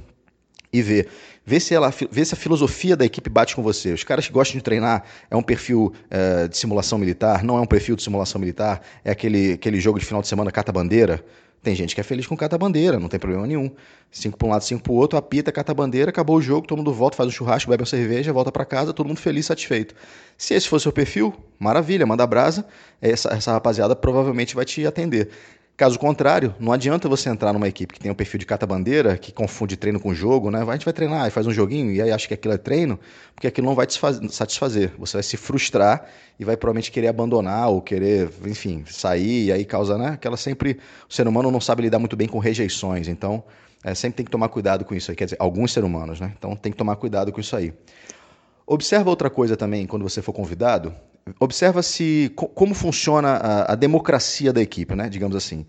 e vê. Vê se, ela, vê se a filosofia da equipe bate com você. Os caras que gostam de treinar é um perfil é, de simulação militar, não é um perfil de simulação militar, é aquele, aquele jogo de final de semana cata-bandeira. Tem gente que é feliz com cata-bandeira, não tem problema nenhum. Cinco para um lado, cinco para o outro, apita, cata-bandeira, acabou o jogo, todo mundo volta, faz um churrasco, bebe uma cerveja, volta para casa, todo mundo feliz, satisfeito. Se esse for o seu perfil, maravilha, manda brasa, essa, essa rapaziada provavelmente vai te atender. Caso contrário, não adianta você entrar numa equipe que tem um perfil de cata-bandeira, que confunde treino com jogo, né? A gente vai treinar e faz um joguinho e aí acha que aquilo é treino, porque aquilo não vai te satisfazer. Você vai se frustrar e vai provavelmente querer abandonar ou querer, enfim, sair e aí causa, né? Aquela sempre. O ser humano não sabe lidar muito bem com rejeições, então é, sempre tem que tomar cuidado com isso aí. Quer dizer, alguns seres humanos, né? Então tem que tomar cuidado com isso aí. Observa outra coisa também quando você for convidado, observa-se como funciona a, a, democracia da equipe, né? digamos assim.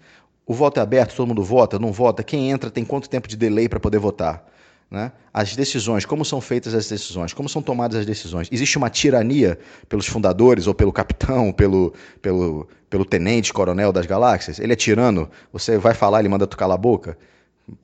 O voto é aberto, todo mundo vota, não vota, quem entra tem quanto tempo de delay para poder votar? Né? As decisões, como são feitas as decisões, como são tomadas as decisões. Existe uma tirania pelos fundadores, ou pelo capitão, <laughs> pelo, pelo, pelo tenente, coronel das galáxias? Ele é tirano? Você vai falar, ele manda tu calar a boca?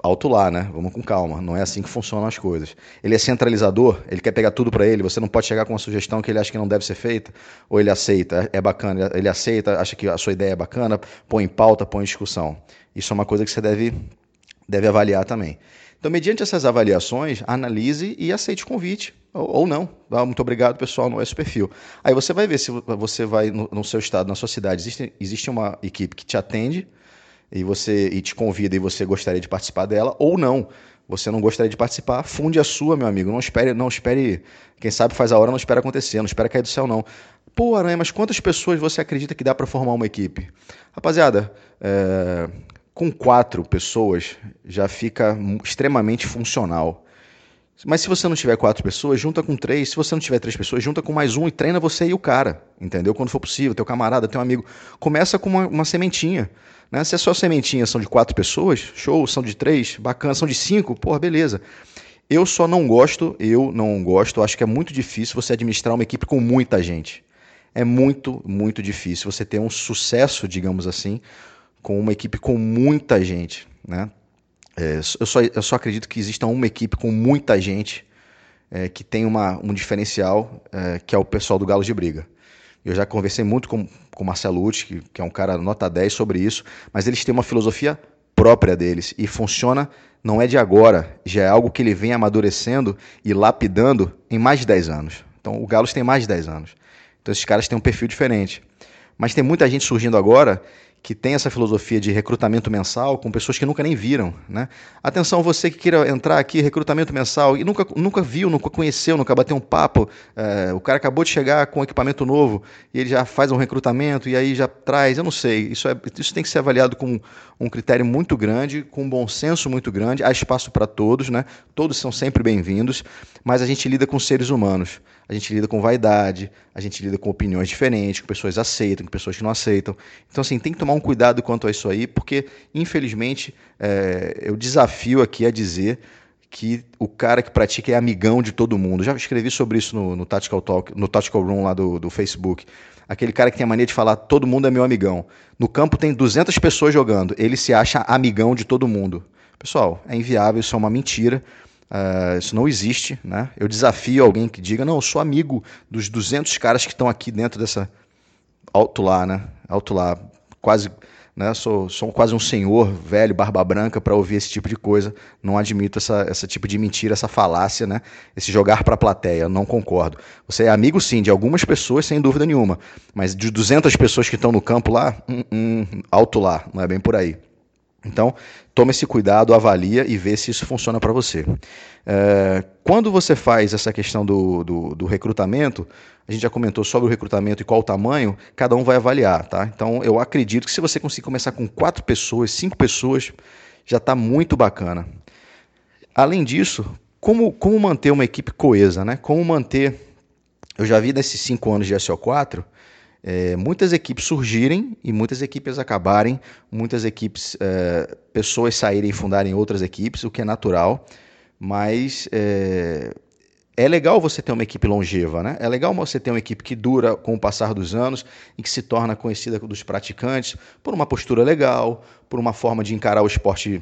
Alto lá, né? Vamos com calma. Não é assim que funcionam as coisas. Ele é centralizador, ele quer pegar tudo para ele. Você não pode chegar com uma sugestão que ele acha que não deve ser feita, ou ele aceita, é bacana, ele aceita, acha que a sua ideia é bacana, põe em pauta, põe em discussão. Isso é uma coisa que você deve, deve avaliar também. Então, mediante essas avaliações, analise e aceite o convite. Ou, não. Ah, muito obrigado, pessoal, não é esse perfil. Aí você vai ver se você vai no, no seu estado, na sua cidade, existe, existe uma equipe que te atende e você e te convida e você gostaria de participar dela ou não. Você não gostaria de participar, funde a sua, meu amigo. Não espere, não espere. Quem sabe faz a hora, não espera acontecer, não espera cair do céu, não. Pô, Aranha, mas quantas pessoas você acredita que dá para formar uma equipe? Rapaziada, é, com quatro pessoas já fica extremamente funcional. Mas se você não tiver quatro pessoas, junta com três. Se você não tiver três pessoas, junta com mais um e treina você e o cara. Entendeu? Quando for possível, teu camarada, teu amigo. Começa com uma, uma sementinha. Né? Se as suas sementinhas são de quatro pessoas, show, são de três, bacana, são de cinco, porra, beleza. Eu só não gosto, eu não gosto, acho que é muito difícil você administrar uma equipe com muita gente. É muito, muito difícil você ter um sucesso, digamos assim, com uma equipe com muita gente. Né? É, eu, só, eu só acredito que exista uma equipe com muita gente é, que tem uma, um diferencial, é, que é o pessoal do Galo de Briga. Eu já conversei muito com o Marcelo Uti, que, que é um cara nota 10 sobre isso, mas eles têm uma filosofia própria deles e funciona, não é de agora, já é algo que ele vem amadurecendo e lapidando em mais de 10 anos. Então o Galos tem mais de 10 anos. Então esses caras têm um perfil diferente. Mas tem muita gente surgindo agora que tem essa filosofia de recrutamento mensal com pessoas que nunca nem viram. Né? Atenção, você que queira entrar aqui, recrutamento mensal, e nunca, nunca viu, nunca conheceu, nunca bateu um papo. É, o cara acabou de chegar com um equipamento novo e ele já faz um recrutamento e aí já traz, eu não sei. Isso, é, isso tem que ser avaliado com um critério muito grande, com um bom senso muito grande. Há espaço para todos, né? todos são sempre bem-vindos, mas a gente lida com seres humanos a gente lida com vaidade, a gente lida com opiniões diferentes, com pessoas aceitam, com pessoas que não aceitam. Então, assim, tem que tomar um cuidado quanto a isso aí, porque, infelizmente, é, eu desafio aqui a dizer que o cara que pratica é amigão de todo mundo. Já escrevi sobre isso no, no Tactical Talk, no Tactical Room lá do, do Facebook. Aquele cara que tem a mania de falar todo mundo é meu amigão. No campo tem 200 pessoas jogando, ele se acha amigão de todo mundo. Pessoal, é inviável, isso é uma mentira. Uh, isso não existe, né? Eu desafio alguém que diga, não, eu sou amigo dos 200 caras que estão aqui dentro dessa alto lá, né? Alto lá, quase, né? Sou, sou quase um senhor velho, barba branca para ouvir esse tipo de coisa. Não admito essa, essa tipo de mentira, essa falácia, né? Esse jogar para a plateia, não concordo. Você é amigo sim de algumas pessoas, sem dúvida nenhuma, mas de 200 pessoas que estão no campo lá, hum, hum, alto lá, não é bem por aí. Então, tome esse cuidado, avalia e vê se isso funciona para você. É, quando você faz essa questão do, do, do, recrutamento, a gente já comentou sobre o recrutamento e qual o tamanho, cada um vai avaliar, tá? Então, eu acredito que se você conseguir começar com quatro pessoas, cinco pessoas, já está muito bacana. Além disso, como, como manter uma equipe coesa, né? Como manter... Eu já vi nesses cinco anos de SO4 é, muitas equipes surgirem e muitas equipes acabarem, muitas equipes, é, pessoas saírem e fundarem outras equipes, o que é natural, mas é, é legal você ter uma equipe longeva, né? É legal você ter uma equipe que dura com o passar dos anos e que se torna conhecida dos praticantes por uma postura legal, por uma forma de encarar o esporte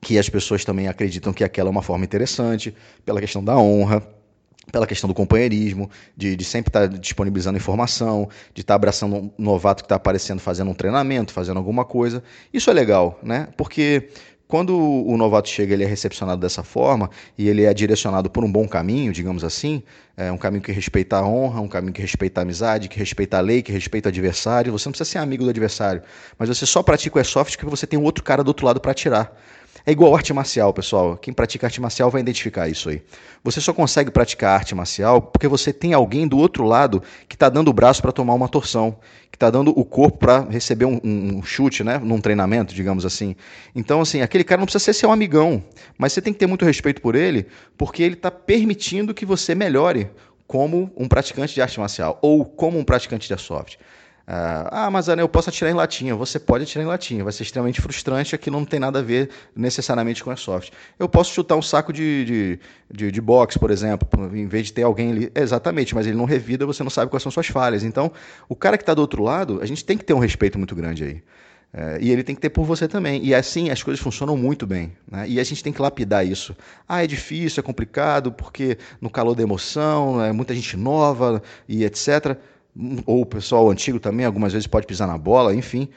que as pessoas também acreditam que aquela é uma forma interessante, pela questão da honra, pela questão do companheirismo, de, de sempre estar disponibilizando informação, de estar abraçando um novato que está aparecendo, fazendo um treinamento, fazendo alguma coisa. Isso é legal, né? Porque quando o novato chega, ele é recepcionado dessa forma e ele é direcionado por um bom caminho, digamos assim, é um caminho que respeita a honra, um caminho que respeita a amizade, que respeita a lei, que respeita o adversário. Você não precisa ser amigo do adversário, mas você só pratica o airsoft porque você tem um outro cara do outro lado para atirar. É igual arte marcial, pessoal. Quem pratica arte marcial vai identificar isso aí. Você só consegue praticar arte marcial porque você tem alguém do outro lado que está dando o braço para tomar uma torção, que está dando o corpo para receber um, um, chute, né, num treinamento, digamos assim. Então, assim, aquele cara não precisa ser seu amigão, mas você tem que ter muito respeito por ele, porque ele está permitindo que você melhore como um praticante de arte marcial ou como um praticante de airsoft. Ah, mas Ana, eu posso atirar em latinha. Você pode atirar em latinha. Vai ser extremamente frustrante. Aquilo não tem nada a ver necessariamente com airsoft. Eu posso chutar um saco de, de, de, de boxe, por exemplo, em vez de ter alguém ali. Exatamente, mas ele não revida, você não sabe quais são suas falhas. Então, o cara que está do outro lado, a gente tem que ter um respeito muito grande aí. É, e ele tem que ter por você também. E assim as coisas funcionam muito bem. Né? E a gente tem que lapidar isso. Ah, é difícil, é complicado, porque no calor da emoção, é muita gente nova e etc ou o pessoal antigo também, algumas vezes pode pisar na bola, enfim.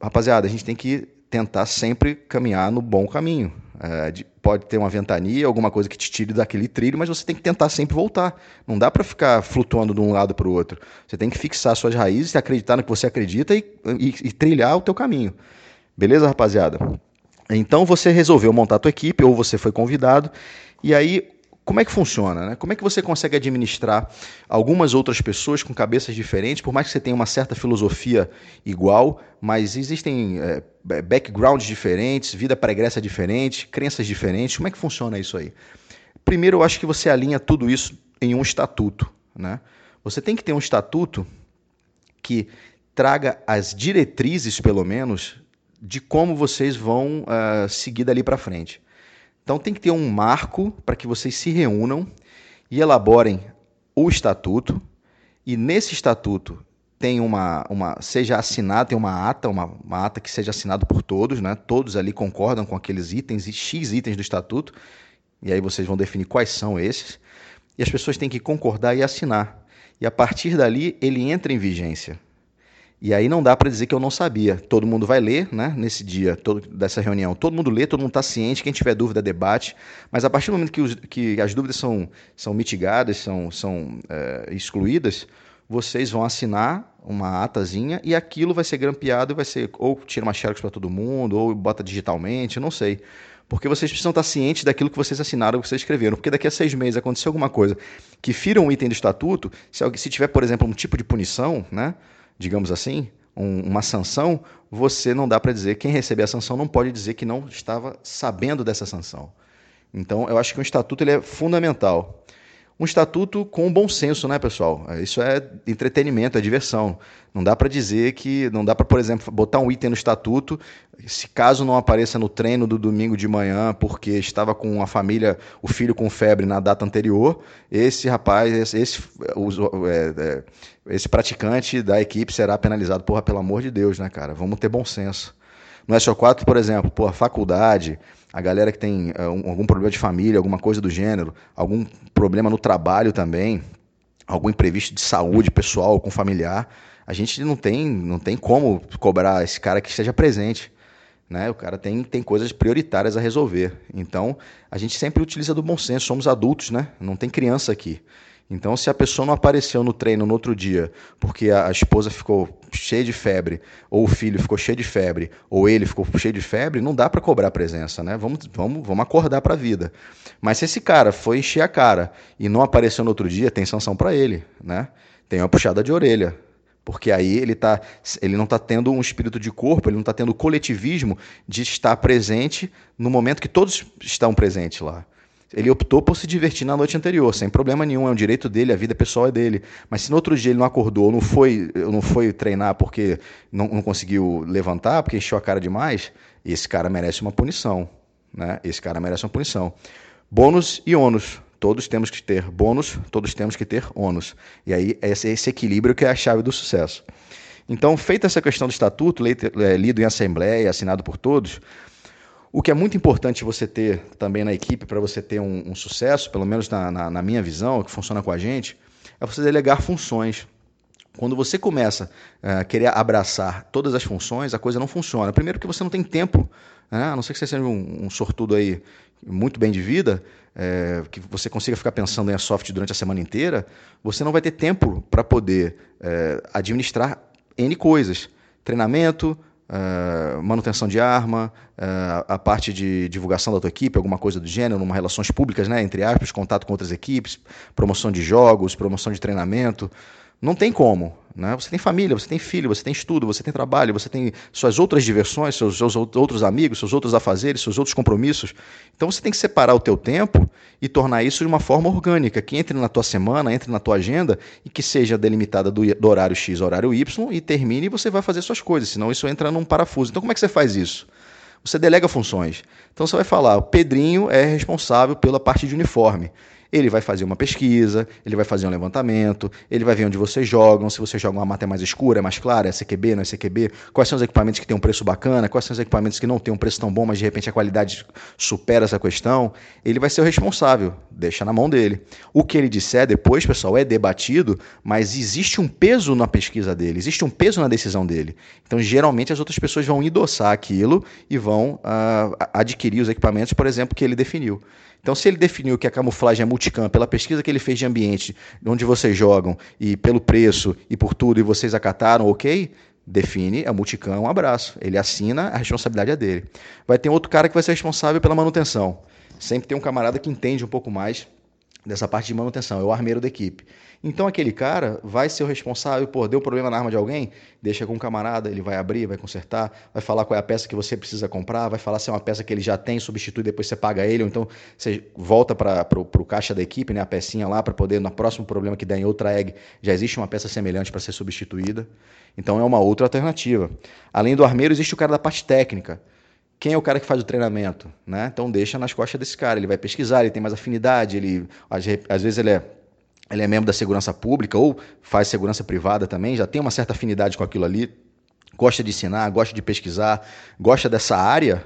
Rapaziada, a gente tem que tentar sempre caminhar no bom caminho. É, de, pode ter uma ventania, alguma coisa que te tire daquele trilho, mas você tem que tentar sempre voltar. Não dá para ficar flutuando de um lado para o outro. Você tem que fixar suas raízes, acreditar no que você acredita e, e, e trilhar o teu caminho. Beleza, rapaziada? Então você resolveu montar a tua equipe ou você foi convidado e aí como é que funciona? Né? Como é que você consegue administrar algumas outras pessoas com cabeças diferentes, por mais que você tenha uma certa filosofia igual, mas existem é, backgrounds diferentes, vida pregressa diferente, crenças diferentes. Como é que funciona isso aí? Primeiro, eu acho que você alinha tudo isso em um estatuto. Né? Você tem que ter um estatuto que traga as diretrizes, pelo menos, de como vocês vão uh, seguir dali para frente. Então tem que ter um marco para que vocês se reúnam e elaborem o estatuto. E nesse estatuto tem uma, uma seja assinado, tem uma ata, uma, uma ata que seja assinada por todos, né? Todos ali concordam com aqueles itens e X itens do estatuto. E aí vocês vão definir quais são esses. E as pessoas têm que concordar e assinar. E a partir dali ele entra em vigência. E aí não dá para dizer que eu não sabia. Todo mundo vai ler, né? Nesse dia todo, dessa reunião, todo mundo lê, todo mundo está ciente. Quem tiver dúvida debate. Mas a partir do momento que, os, que as dúvidas são, são mitigadas, são, são é, excluídas, vocês vão assinar uma atazinha e aquilo vai ser grampeado e vai ser ou tira uma xerox para todo mundo ou bota digitalmente, não sei. Porque vocês precisam estar cientes daquilo que vocês assinaram, que vocês escreveram. Porque daqui a seis meses acontecer alguma coisa que fira um item do estatuto, se, se tiver, por exemplo, um tipo de punição, né? Digamos assim, um, uma sanção, você não dá para dizer, quem receber a sanção não pode dizer que não estava sabendo dessa sanção. Então, eu acho que o estatuto ele é fundamental um estatuto com bom senso, né, pessoal? Isso é entretenimento, é diversão. Não dá para dizer que, não dá para, por exemplo, botar um item no estatuto, se caso não apareça no treino do domingo de manhã porque estava com a família, o filho com febre na data anterior, esse rapaz, esse, esse, é, é, esse praticante da equipe será penalizado. Porra, pelo amor de Deus, né, cara? Vamos ter bom senso. No SO4, por exemplo, porra, faculdade, a galera que tem uh, algum problema de família, alguma coisa do gênero, algum problema no trabalho também, algum imprevisto de saúde pessoal com familiar, a gente não tem, não tem como cobrar esse cara que esteja presente. Né? O cara tem, tem coisas prioritárias a resolver. Então, a gente sempre utiliza do bom senso, somos adultos, né? não tem criança aqui. Então, se a pessoa não apareceu no treino no outro dia porque a, esposa ficou cheia de febre, ou o filho ficou cheio de febre, ou ele ficou cheio de febre, não dá para cobrar presença, né? Vamos, vamos, vamos acordar para a vida. Mas se esse cara foi encher a cara e não apareceu no outro dia, tem sanção para ele, né? Tem uma puxada de orelha. Porque aí ele, tá, ele não está tendo um espírito de corpo, ele não está tendo coletivismo de estar presente no momento que todos estão presentes lá. Ele optou por se divertir na noite anterior, sem problema nenhum, é um direito dele, a vida pessoal é dele. Mas se no outro dia ele não acordou, não foi, não foi treinar porque não, não conseguiu levantar, porque encheu a cara demais, esse cara merece uma punição. Né? Esse cara merece uma punição. Bônus e ônus. Todos temos que ter bônus, todos temos que ter ônus. E aí, esse, esse equilíbrio que é a chave do sucesso. Então, feita essa questão do estatuto, é, lido em assembleia, assinado por todos, O que é muito importante você ter também na equipe para você ter um, um, sucesso, pelo menos na, na, na minha visão, que funciona com a gente, é você delegar funções. Quando você começa a uh, querer abraçar todas as funções, a coisa não funciona. Primeiro que você não tem tempo, né? a não ser que você seja um, um sortudo aí muito bem de vida, é, que você consiga ficar pensando em soft durante a semana inteira, você não vai ter tempo para poder é, administrar N coisas. Treinamento, Uh, manutenção de arma, uh, a parte de divulgação da tua equipe, alguma coisa do gênero, uma relações públicas, né, entre aspas, contato com outras equipes, promoção de jogos, promoção de treinamento. Não tem como. Né? Você tem família, você tem filho, você tem estudo, você tem trabalho, você tem suas outras diversões, seus, seus outros amigos, seus outros afazeres, seus outros compromissos. Então você tem que separar o teu tempo e tornar isso de uma forma orgânica, que entre na tua semana, entre na tua agenda e que seja delimitada do, do horário X horário Y e termine e você vai fazer suas coisas, senão isso entra num parafuso. Então como é que você faz isso? Você delega funções. Então você vai falar, o Pedrinho é responsável pela parte de uniforme. Ele vai fazer uma pesquisa, ele vai fazer um levantamento, ele vai ver onde vocês jogam, se você joga uma mata mais escura, é mais clara, é CQB, não é CQB, quais são os equipamentos que têm um preço bacana, quais são os equipamentos que não têm um preço tão bom, mas de repente a qualidade supera essa questão. Ele vai ser o responsável, deixa na mão dele. O que ele disser depois, pessoal, é debatido, mas existe um peso na pesquisa dele, existe um peso na decisão dele. Então, geralmente, as outras pessoas vão endossar aquilo e vão uh, adquirir os equipamentos, por exemplo, que ele definiu. Então, se ele definiu que a camuflagem é multicam pela pesquisa que ele fez de ambiente, onde vocês jogam, e pelo preço e por tudo, e vocês acataram, ok? Define, é multicam, um abraço. Ele assina, a responsabilidade é dele. Vai ter outro cara que vai ser responsável pela manutenção. Sempre tem um camarada que entende um pouco mais dessa parte de manutenção, é o armeiro da equipe. Então aquele cara vai ser o responsável, pô, deu problema na arma de alguém, deixa com um camarada, ele vai abrir, vai consertar, vai falar qual é a peça que você precisa comprar, vai falar se é uma peça que ele já tem, substitui, depois você paga ele, ou então você volta para o caixa da equipe, né, a pecinha lá, para poder, no próximo problema que der em outra egg, já existe uma peça semelhante para ser substituída. Então é uma outra alternativa. Além do armeiro, existe o cara da parte técnica. Quem é o cara que faz o treinamento? Né? Então deixa nas costas desse cara. Ele vai pesquisar, ele tem mais afinidade, ele às vezes ele é ele é membro da segurança pública ou faz segurança privada também, já tem uma certa afinidade com aquilo ali, gosta de ensinar, gosta de pesquisar, gosta dessa área,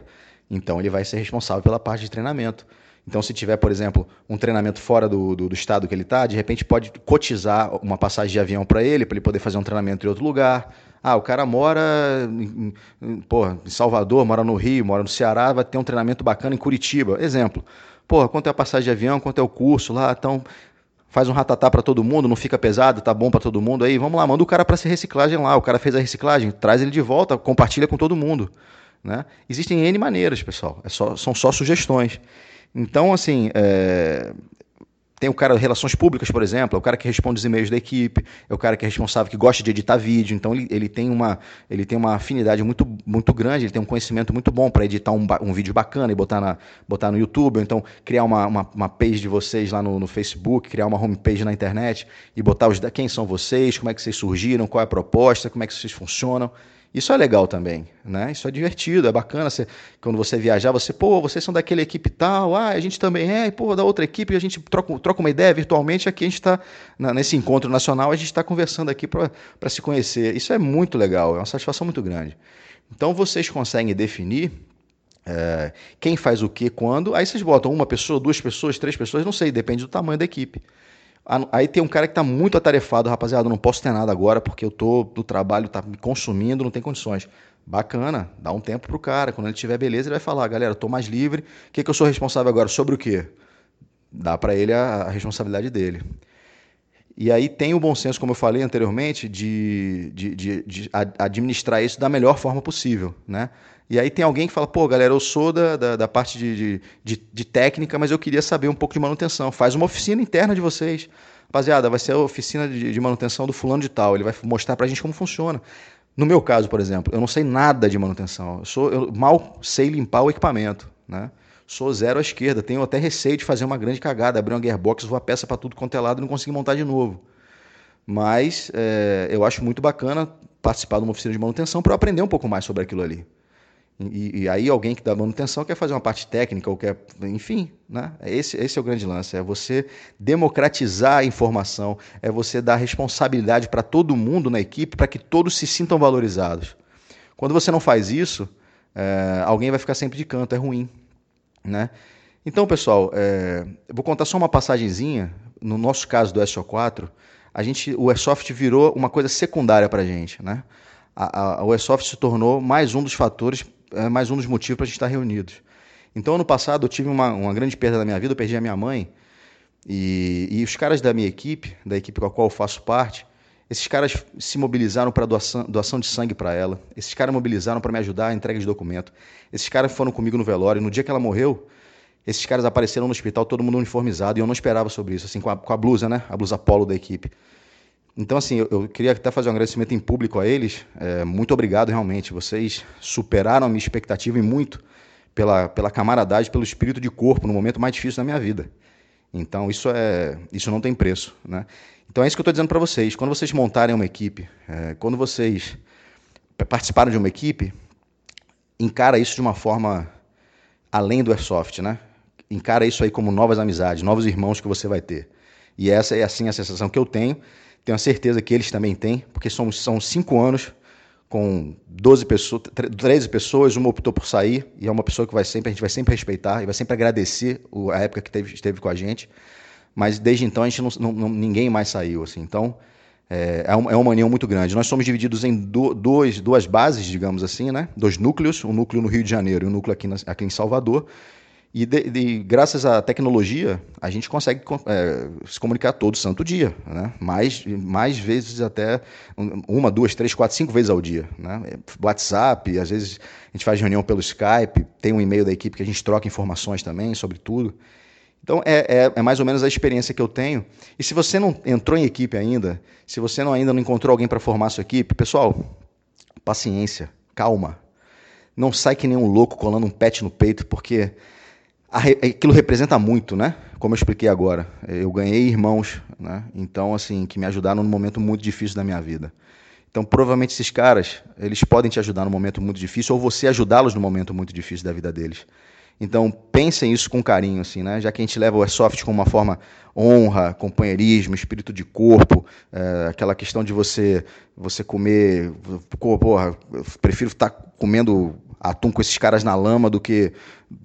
então ele vai ser responsável pela parte de treinamento. Então, se tiver, por exemplo, um treinamento fora do, do, do estado que ele está, de repente pode cotizar uma passagem de avião para ele, para ele poder fazer um treinamento em outro lugar. Ah, o cara mora em, em, porra, em Salvador, mora no Rio, mora no Ceará, vai ter um treinamento bacana em Curitiba. Exemplo. Porra, quanto é a passagem de avião, quanto é o curso lá, então faz um ratatá para todo mundo, não fica pesado, tá bom para todo mundo aí, vamos lá, manda o cara para ser reciclagem lá, o cara fez a reciclagem, traz ele de volta, compartilha com todo mundo. Né? Existem N maneiras, pessoal, é só, são só sugestões. Então, assim, é, tem o cara de relações públicas, por exemplo, é o cara que responde os e-mails da equipe, é o cara que é responsável, que gosta de editar vídeo, então ele, ele, tem, uma, ele tem uma afinidade muito, muito grande, ele tem um conhecimento muito bom para editar um, um vídeo bacana e botar, na, botar no YouTube, ou então criar uma, uma, uma page de vocês lá no, no, Facebook, criar uma homepage na internet e botar os quem são vocês, como é que vocês surgiram, qual é a proposta, como é que vocês funcionam. Isso é legal também, né? Isso é divertido, é bacana. Você, quando você viajar, você, pô, vocês são daquela equipe tal, ah, a gente também é, pô, da outra equipe, a gente troca, troca uma ideia virtualmente. Aqui a gente está, nesse encontro nacional, a gente está conversando aqui para se conhecer. Isso é muito legal, é uma satisfação muito grande. Então vocês conseguem definir é, quem faz o que, quando. Aí vocês botam uma pessoa, duas pessoas, três pessoas, não sei, depende do tamanho da equipe. Aí tem um cara que está muito atarefado, rapaziada, não posso ter nada agora porque eu tô do trabalho, tá me consumindo, não tem condições. Bacana, dá um tempo pro cara. Quando ele tiver beleza, ele vai falar, galera, tô mais livre. O que, que eu sou responsável agora? Sobre o quê? Dá para ele a, a, responsabilidade dele. E aí tem o bom senso, como eu falei anteriormente, de, de, de, de administrar isso da melhor forma possível, né? E aí tem alguém que fala, pô, galera, eu sou da, da, da parte de, de, de, técnica, mas eu queria saber um pouco de manutenção. Faz uma oficina interna de vocês. Rapaziada, vai ser a oficina de, de manutenção do fulano de tal. Ele vai mostrar pra gente como funciona. No meu caso, por exemplo, eu não sei nada de manutenção. Eu, sou, eu mal sei limpar o equipamento, né? Sou zero à esquerda. Tenho até receio de fazer uma grande cagada, abrir uma gearbox, voar peça para tudo quanto é lado e não conseguir montar de novo. Mas é, eu acho muito bacana participar de uma oficina de manutenção para aprender um pouco mais sobre aquilo ali. E, e, aí alguém que dá manutenção quer fazer uma parte técnica ou quer, enfim, né? Esse, esse é o grande lance, é você democratizar a informação, é você dar responsabilidade para todo mundo na equipe para que todos se sintam valorizados. Quando você não faz isso, é, alguém vai ficar sempre de canto, é ruim, né? Então, pessoal, é, eu vou contar só uma passagenzinha. No nosso caso do SO4, a gente, o Airsoft virou uma coisa secundária para a gente, né? A, o Airsoft se tornou mais um dos fatores, é, mais um dos motivos para a gente estar reunidos. Então, ano passado, eu tive uma, uma grande perda da minha vida, eu perdi a minha mãe, e, e os caras da minha equipe, da equipe com a qual eu faço parte, esses caras se mobilizaram para doação, doação de sangue para ela. Esses caras mobilizaram para me ajudar a entrega de documento. Esses caras foram comigo no velório. No dia que ela morreu, esses caras apareceram no hospital, todo mundo uniformizado, e eu não esperava sobre isso, assim, com a, com a blusa, né? A blusa polo da equipe. Então, assim, eu, eu queria até fazer um agradecimento em público a eles. É, muito obrigado, realmente. Vocês superaram a minha expectativa e muito pela, pela camaradagem, pelo espírito de corpo no momento mais difícil da minha vida. Então, isso é isso não tem preço, né? Então, é isso que eu estou dizendo para vocês. Quando vocês montarem uma equipe, é, quando vocês participaram de uma equipe, encara isso de uma forma além do airsoft, né? Encara isso aí como novas amizades, novos irmãos que você vai ter. E essa é assim a sensação que eu tenho. Tenho a certeza que eles também têm, porque são, são cinco anos com 12 pessoas, 13 pessoas, uma optou por sair, e é uma pessoa que vai sempre, a gente vai sempre respeitar e vai sempre agradecer a época que teve, esteve com a gente. Mas desde então a gente não, não ninguém mais saiu, assim. Então é, é, uma, é união muito grande. Nós somos divididos em do, dois, duas bases, digamos assim, né? Dois núcleos, um núcleo no Rio de Janeiro e um núcleo aqui, na, aqui em Salvador. E de, de, graças à tecnologia, a gente consegue é, se comunicar todo santo dia, né? mais, mais vezes até uma, duas, três, quatro, cinco vezes ao dia. Né? WhatsApp, às vezes a gente faz reunião pelo Skype, tem um e-mail da equipe que a gente troca informações também sobre tudo. Então é, é, é, mais ou menos a experiência que eu tenho. E se você não entrou em equipe ainda, se você não, ainda não encontrou alguém para formar sua equipe, pessoal, paciência, calma. Não sai que nem um louco colando um pet no peito, porque aquilo representa muito, né? Como eu expliquei agora, eu ganhei irmãos, né? Então, assim, que me ajudaram num momento muito difícil da minha vida. Então, provavelmente esses caras, eles podem te ajudar num momento muito difícil ou você ajudá-los num momento muito difícil da vida deles. Então, pensem isso com carinho, assim, né? Já que a gente leva o airsoft como uma forma honra, companheirismo, espírito de corpo, é, aquela questão de você você comer, porra, eu prefiro estar comendo atum com esses caras na lama do que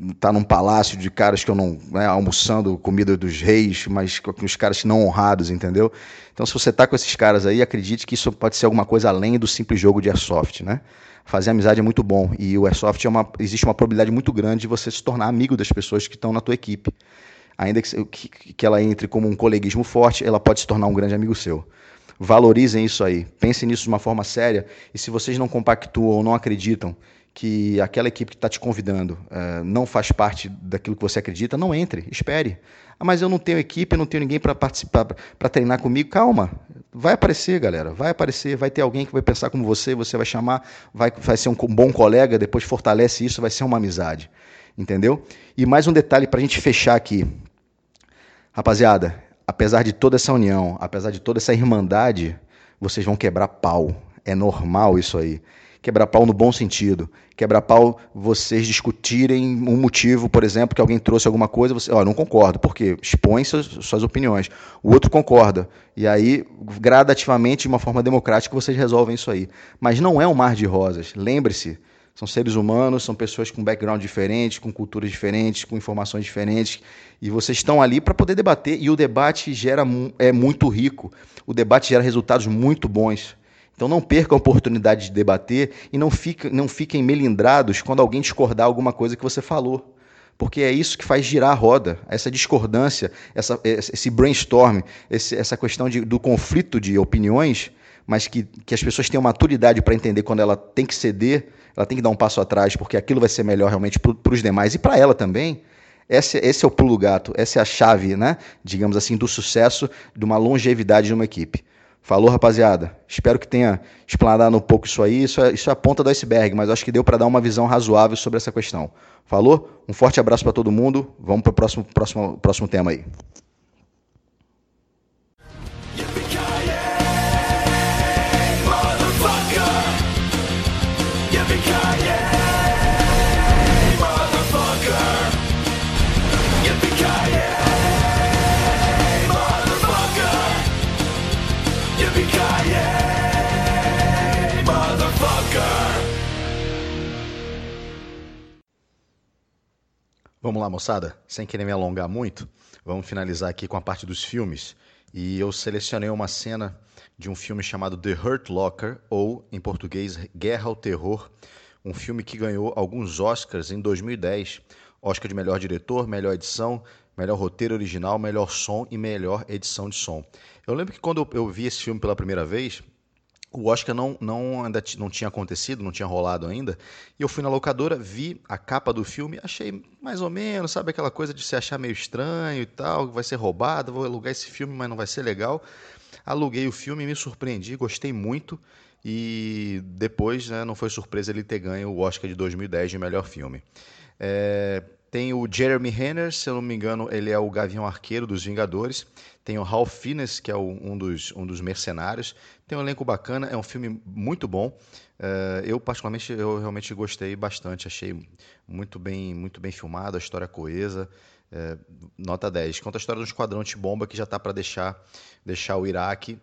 estar tá num palácio de caras que eu não. Né, almoçando comida dos reis, mas com os caras não honrados, entendeu? Então, se você está com esses caras aí, acredite que isso pode ser alguma coisa além do simples jogo de airsoft, né? Fazer amizade é muito bom e o airsoft é uma, existe uma probabilidade muito grande de você se tornar amigo das pessoas que estão na tua equipe. Ainda que, que, que ela entre como um coleguismo forte, ela pode se tornar um grande amigo seu. Valorizem isso aí, pensem nisso de uma forma séria e se vocês não compactuam ou não acreditam que aquela equipe que está te convidando uh, não faz parte daquilo que você acredita, não entre, espere. Ah, mas eu não tenho equipe, não tenho ninguém para participar, para treinar comigo. Calma, vai aparecer, galera, vai aparecer, vai ter alguém que vai pensar como você, você vai chamar, vai, vai ser um bom colega, depois fortalece isso, vai ser uma amizade, entendeu? E mais um detalhe para a gente fechar aqui. Rapaziada, apesar de toda essa união, apesar de toda essa irmandade, vocês vão quebrar pau. É normal isso aí quebrar pau no bom sentido. Quebrar pau, vocês discutirem um motivo, por exemplo, que alguém trouxe alguma coisa, você, ó, não concordo, por quê? Expõe suas, suas opiniões. O outro concorda. E aí, gradativamente, de uma forma democrática, vocês resolvem isso aí. Mas não é um mar de rosas. Lembre-se, são seres humanos, são pessoas com background diferentes, com culturas diferentes, com informações diferentes, e vocês estão ali para poder debater, e o debate gera é muito rico. O debate gera resultados muito bons. Então não percam a oportunidade de debater e não, não fiquem melindrados quando alguém discordar alguma coisa que você falou. Porque é isso que faz girar a roda, essa discordância, essa, esse brainstorm, esse, essa questão de, do conflito de opiniões, mas que, que as pessoas tenham maturidade para entender quando ela tem que ceder, ela tem que dar um passo atrás, porque aquilo vai ser melhor realmente para os demais e para ela também. Esse, esse é o pulo gato, essa é a chave, né, digamos assim, do sucesso, de uma longevidade de uma equipe. Falou, rapaziada. Espero que tenha explanado um pouco isso aí. Isso é, isso é a ponta do iceberg, mas acho que deu para dar uma visão razoável sobre essa questão. Falou? Um forte abraço para todo mundo. Vamos para o próximo, próximo, próximo tema aí. Vamos lá, moçada, sem querer me alongar muito, vamos finalizar aqui com a parte dos filmes. E eu selecionei uma cena de um filme chamado The Hurt Locker, ou em português Guerra ao Terror, um filme que ganhou alguns Oscars em 2010. Oscar de melhor diretor, melhor edição, melhor roteiro original, melhor som e melhor edição de som. Eu lembro que quando eu vi esse filme pela primeira vez, o Oscar não, não, ainda não tinha acontecido, não tinha rolado ainda. E eu fui na locadora, vi a capa do filme, achei mais ou menos, sabe aquela coisa de se achar meio estranho e tal, vai ser roubado, vou alugar esse filme, mas não vai ser legal. Aluguei o filme, me surpreendi, gostei muito. E depois, né, não foi surpresa ele ter ganho o Oscar de 2010 de melhor filme. É, tem o Jeremy Renner, se eu não me engano, ele é o Gavião Arqueiro dos Vingadores. Tem o Ralph Fiennes, que é um, dos, um dos mercenários. Tem um elenco bacana, é um filme muito bom. Uh, eu, particularmente, eu realmente gostei bastante. Achei muito bem, muito bem filmado, a história coesa. Uh, nota 10. Conta a história de um esquadrão de bomba que já está para deixar, deixar o Iraque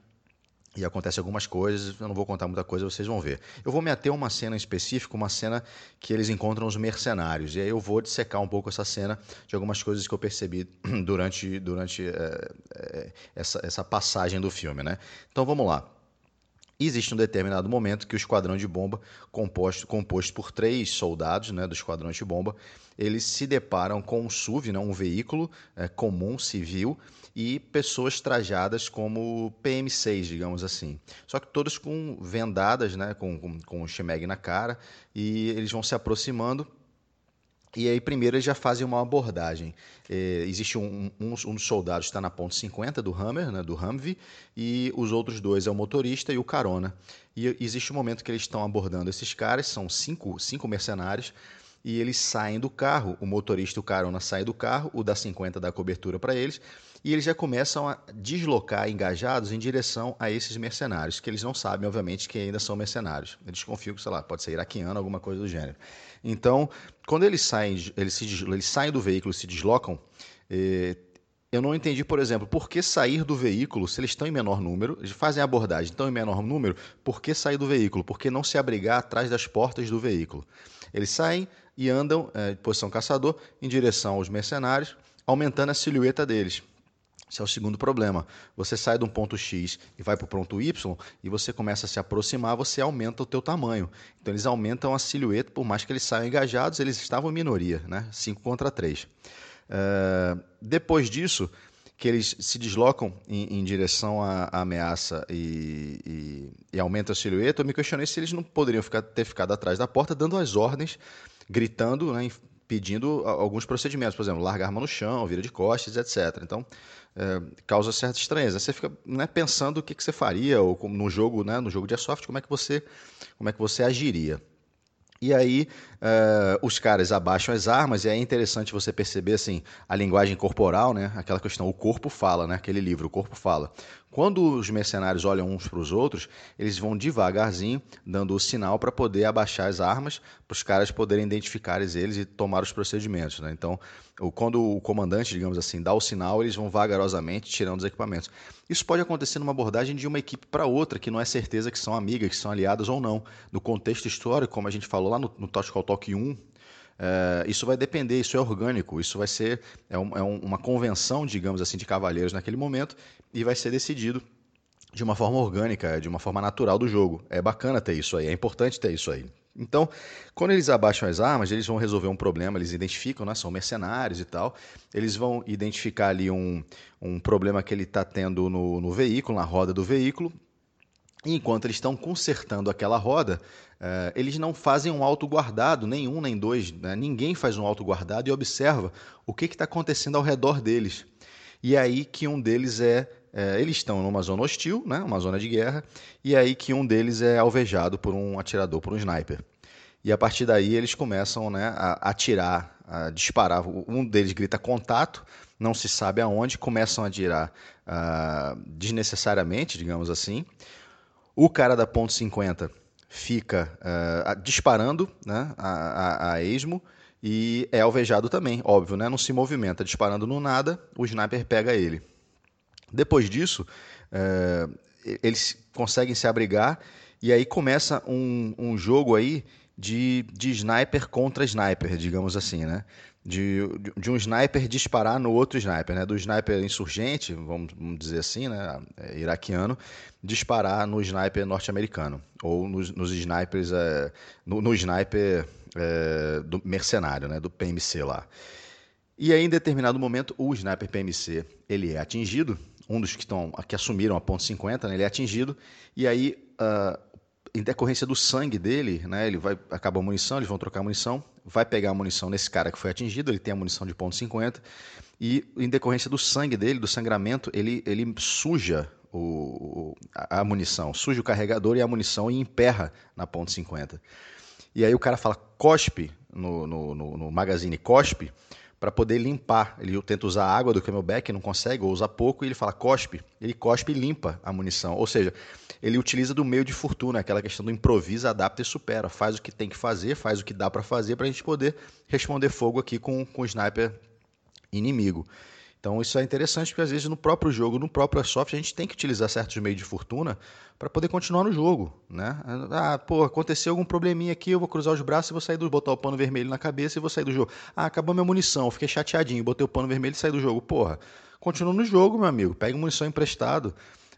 e acontece algumas coisas, eu não vou contar muita coisa, vocês vão ver. Eu vou me ater a uma cena específica, uma cena que eles encontram os mercenários. E aí eu vou dissecar um pouco essa cena de algumas coisas que eu percebi <clears throat> durante, durante é, é, essa, essa passagem do filme. Né? Então vamos lá. Existe um determinado momento que o esquadrão de bomba, composto, composto por três soldados né, do esquadrão de bomba, eles se deparam com um SUV, né, um veículo é, comum, civil, e pessoas trajadas como PM6, digamos assim. Só que todos com vendadas, né, com, com, com o Shemeg na cara, e eles vão se aproximando e aí, primeiro, eles já fazem uma abordagem. É, existe um, um, um, dos soldados está na ponte 50 do Hammer, né, do Humvee, e os outros dois é o motorista e o carona. E existe um momento que eles estão abordando esses caras, são cinco, cinco mercenários, e eles saem do carro. O motorista o carona saem do carro, o da 50 dá cobertura para eles, e eles já começam a deslocar engajados em direção a esses mercenários, que eles não sabem, obviamente, que ainda são mercenários. Eles confiam que, sei lá, pode ser iraquiano, alguma coisa do gênero. Então, quando eles saem, eles, se, eles saem do veículo e se deslocam, eh, eu não entendi, por exemplo, por que sair do veículo, se eles estão em menor número, eles fazem a abordagem, estão em menor número, por que sair do veículo? Por que não se abrigar atrás das portas do veículo? Eles saem e andam, eh, em posição caçador, em direção aos mercenários, aumentando a silhueta deles. Esse é o segundo problema. Você sai de um ponto X e vai para o ponto Y e você começa a se aproximar, você aumenta o teu tamanho. Então eles aumentam a silhueta, por mais que eles saiam engajados, eles estavam em minoria, né? 5 contra 3. Uh, eh, depois disso, que eles se deslocam em, em direção à, à ameaça e, e, e aumentam a silhueta, eu me questionei se eles não poderiam ficar, ter ficado atrás da porta dando as ordens, gritando, né, pedindo alguns procedimentos, por exemplo, largar a arma no chão, vira de costas, etc. Então, é, causa certa estranheza. Você fica né, pensando o que, que você faria ou no jogo, né, no jogo de airsoft, como é que você, como é que você agiria. E aí uh, os caras abaixam as armas e é interessante você perceber assim a linguagem corporal, né? Aquela questão, o corpo fala, né? Aquele livro, o corpo fala. Quando os mercenários olham uns para os outros, eles vão devagarzinho, dando o sinal para poder abaixar as armas, para os caras poderem identificar eles e tomar os procedimentos. Né? Então, quando o comandante, digamos assim, dá o sinal, eles vão vagarosamente tirando os equipamentos. Isso pode acontecer numa abordagem de uma equipe para outra, que não é certeza que são amigas, que são aliadas ou não. No contexto histórico, como a gente falou lá no, no Tactical Talk 1, é, isso vai depender, isso é orgânico, isso vai ser é, um, é uma convenção, digamos assim, de cavalheiros naquele momento e vai ser decidido de uma forma orgânica, de uma forma natural do jogo. É bacana ter isso aí, é importante ter isso aí. Então, quando eles abaixam as armas, eles vão resolver um problema, eles identificam, né, são mercenários e tal, eles vão identificar ali um, um problema que ele está tendo no, no veículo, na roda do veículo, e enquanto eles estão consertando aquela roda, uh, eles não fazem um autoguardado, nenhum nem dois, né? ninguém faz um autoguardado e observa o que está acontecendo ao redor deles. E é aí que um deles é, é, Eles estão numa zona hostil, né? uma zona de guerra, e é aí que um deles é alvejado por um atirador, por um sniper. E a partir daí eles começam né, a atirar, a disparar. Um deles grita contato, não se sabe aonde, começam a atirar uh, desnecessariamente, digamos assim. O cara da ponto 50 fica uh, disparando né, a, a, a, esmo e é alvejado também, óbvio, né? não se movimenta, disparando no nada, o sniper pega ele. Depois disso, uh, eles conseguem se abrigar e aí começa um, um jogo aí de, de sniper contra sniper, digamos assim, né? De, de um sniper disparar no outro sniper, né? Do sniper insurgente, vamos, vamos dizer assim, né? É, iraquiano, disparar no sniper norte-americano. Ou nos, nos snipers, é, no, no, sniper é, do mercenário, né? Do PMC lá. E aí, em determinado momento, o sniper PMC ele é atingido, um dos que, estão, que assumiram a ponto 50, né, ele é atingido, e aí, uh, em decorrência do sangue dele, né, ele vai acaba a munição, eles vão trocar a munição, vai pegar a munição nesse cara que foi atingido, ele tem a munição de ponto 50, e em decorrência do sangue dele, do sangramento, ele, ele suja o, a, a munição, suja o carregador e a munição e emperra na ponto 50. E aí o cara fala, cospe no, no, no, no magazine, cospe, para poder limpar. Ele tenta usar a água do camelback, não consegue, ou usa pouco, e ele fala cospe. Ele cospe e limpa a munição. Ou seja, ele utiliza do meio de fortuna, aquela questão do improvisa, adapta e supera. Faz o que tem que fazer, faz o que dá para fazer para a gente poder responder fogo aqui com, com o sniper inimigo. Então isso é interessante porque às vezes no próprio jogo, no próprio software, a gente tem que utilizar certos meios de fortuna para poder continuar no jogo, né? Ah, pô, aconteceu algum probleminha aqui, eu vou cruzar os braços e vou sair do botar o pano vermelho na cabeça e vou sair do jogo. Ah, acabou minha munição, fiquei chateadinho, botei o pano vermelho e saí do jogo. Porra, continua no jogo, meu amigo. Pega munição emprestado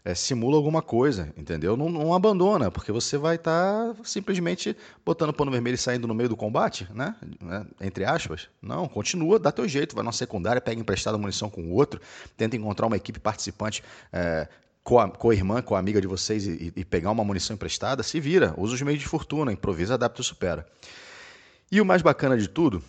é, simula alguma coisa, entendeu? Não, não abandona, porque você vai estar tá simplesmente botando pano vermelho e saindo no meio do combate, né? né? Entre aspas. Não, continua, dá teu jeito, vai na secundária, pega emprestada munição com o outro, tenta encontrar uma equipe participante é, com a, com a irmã, com a amiga de vocês e, e, pegar uma munição emprestada, se vira, usa os meios de fortuna, improvisa, adapta e supera. E o mais bacana de tudo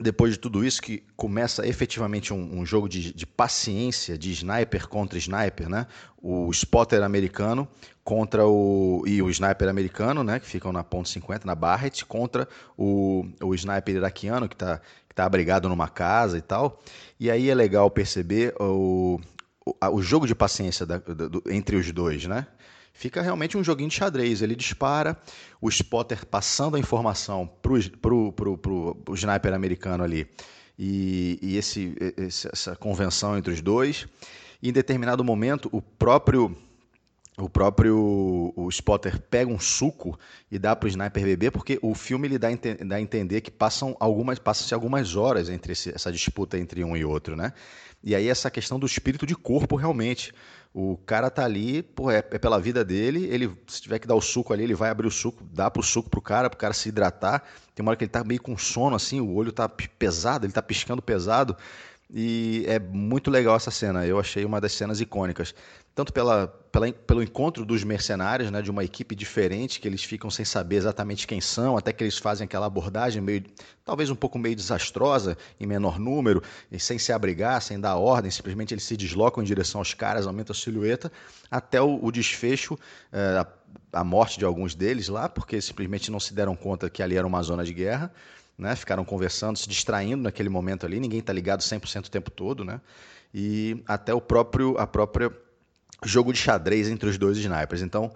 depois de tudo isso, que começa efetivamente um, um jogo de, de, paciência, de sniper contra sniper, né? O spotter americano contra o. e o sniper americano, né? Que ficam na ponto 50, na Barrett, contra o, o sniper iraquiano, que está que tá abrigado numa casa e tal. E aí é legal perceber o, o, o jogo de paciência da, do, entre os dois, né? Fica realmente um joguinho de xadrez. Ele dispara, o spotter passando a informação para o sniper americano ali. E, e esse, essa convenção entre os dois. E em determinado momento, o próprio o próprio o spotter pega um suco e dá para o sniper beber, porque o filme ele dá, dá a entender que passam algumas, passam-se algumas horas entre esse, essa disputa entre um e outro, né? E aí essa questão do espírito de corpo realmente. O cara tá ali, pô, é, é, pela vida dele, ele se tiver que dar o suco ali, ele vai abrir o suco, dá pro suco pro cara, pro cara se hidratar. Tem uma hora que ele tá meio com sono assim, o olho tá pesado, ele tá piscando pesado. E é muito legal essa cena. Eu achei uma das cenas icônicas. Tanto pela, pela, pelo encontro dos mercenários, né, de uma equipe diferente, que eles ficam sem saber exatamente quem são, até que eles fazem aquela abordagem meio, talvez um pouco meio desastrosa, em menor número, e sem se abrigar, sem dar ordem, simplesmente eles se deslocam em direção aos caras, aumenta a silhueta, até o, o desfecho, é, a, a morte de alguns deles lá, porque simplesmente não se deram conta que ali era uma zona de guerra né? Ficaram conversando, se distraindo naquele momento ali, ninguém está ligado 100% o tempo todo, né? E até o próprio a própria jogo de xadrez entre os dois snipers. Então,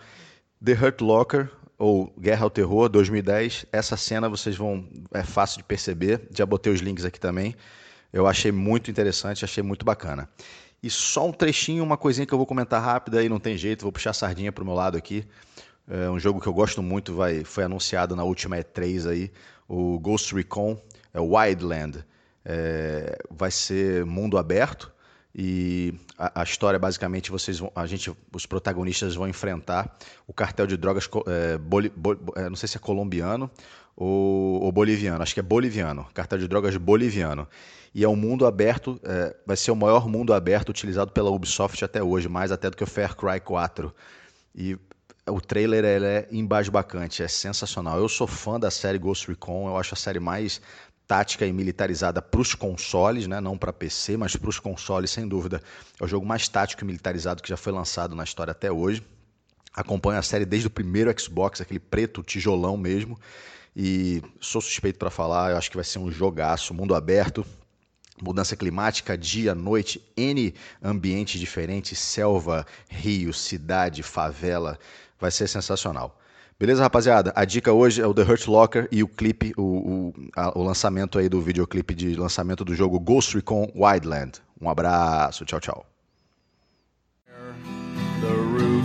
The Hurt Locker ou Guerra ao Terror 2010, essa cena vocês vão é fácil de perceber, já botei os links aqui também. Eu achei muito interessante, achei muito bacana. E só um trechinho, uma coisinha que eu vou comentar rápida aí, não tem jeito, vou puxar a sardinha para o meu lado aqui. É um jogo que eu gosto muito, vai, foi anunciado na última E3 aí, o Ghost Recon, é Wildland. É, vai ser mundo aberto e a, a, história basicamente vocês vão, a gente, os protagonistas vão enfrentar o cartel de drogas, é, boli, bol, é, não sei se é colombiano ou, ou, boliviano, acho que é boliviano, cartel de drogas boliviano. E é um mundo aberto, é, vai ser o maior mundo aberto utilizado pela Ubisoft até hoje, mais até do que o Far Cry 4. E o trailer é embasbacante, é sensacional. Eu sou fã da série Ghost Recon, eu acho a série mais tática e militarizada para os consoles, né? não para PC, mas para os consoles, sem dúvida. É o jogo mais tático e militarizado que já foi lançado na história até hoje. Acompanho a série desde o primeiro Xbox, aquele preto tijolão mesmo. E sou suspeito para falar, eu acho que vai ser um jogaço, mundo aberto, mudança climática, dia, noite, N ambientes diferentes, selva, rio, cidade, favela vai ser sensacional. Beleza, rapaziada? A dica hoje é o The Hurt Locker e o clipe, o, o, a, o lançamento aí do videoclipe de lançamento do jogo Ghost Recon Wildland. Um abraço, tchau, tchau. The roof,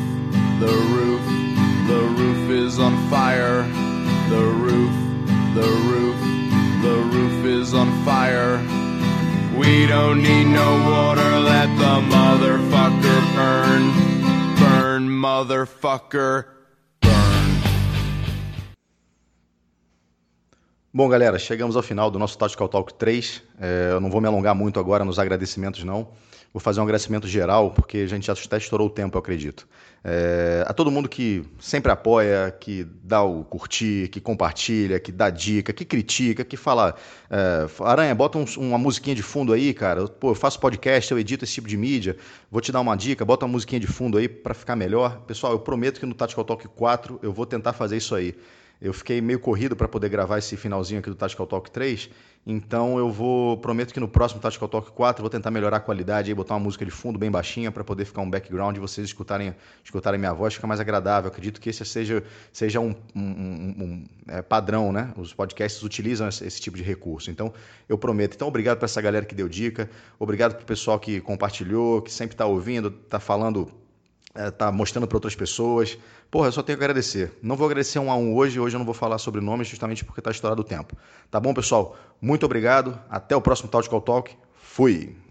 the roof, the roof is on fire. The roof, the roof, the roof is on fire. We don't need no water, let the motherfucker burn. Burn, motherfucker. Bom, galera, chegamos ao final do nosso Tactical Talk 3. É, eu não vou me alongar muito agora nos agradecimentos, não. Vou fazer um agradecimento geral, porque a gente até estourou o tempo, eu acredito. É, a todo mundo que sempre apoia, que dá o curtir, que compartilha, que dá dica, que critica, que fala. É, Aranha, bota um, uma musiquinha de fundo aí, cara. Pô, eu faço podcast, eu edito esse tipo de mídia. Vou te dar uma dica, bota uma musiquinha de fundo aí para ficar melhor. Pessoal, eu prometo que no Tactical Talk 4 eu vou tentar fazer isso aí. Eu fiquei meio corrido para poder gravar esse finalzinho aqui do Tactical Talk 3, então eu vou, prometo que no próximo Tactical Talk 4 vou tentar melhorar a qualidade, aí botar uma música de fundo bem baixinha para poder ficar um background e vocês escutarem, escutarem minha voz, fica mais agradável. Acredito que esse seja, seja um, um, um, um é, padrão, né? Os podcasts utilizam esse, esse, tipo de recurso. Então eu prometo. Então obrigado para essa galera que deu dica, obrigado para o pessoal que compartilhou, que sempre está ouvindo, está falando é, tá mostrando para outras pessoas. Porra, eu só tenho que agradecer. Não vou agradecer um a um hoje, hoje eu não vou falar sobre nomes justamente porque está estourado o tempo. Tá bom, pessoal? Muito obrigado. Até o próximo Tactical Talk. Fui!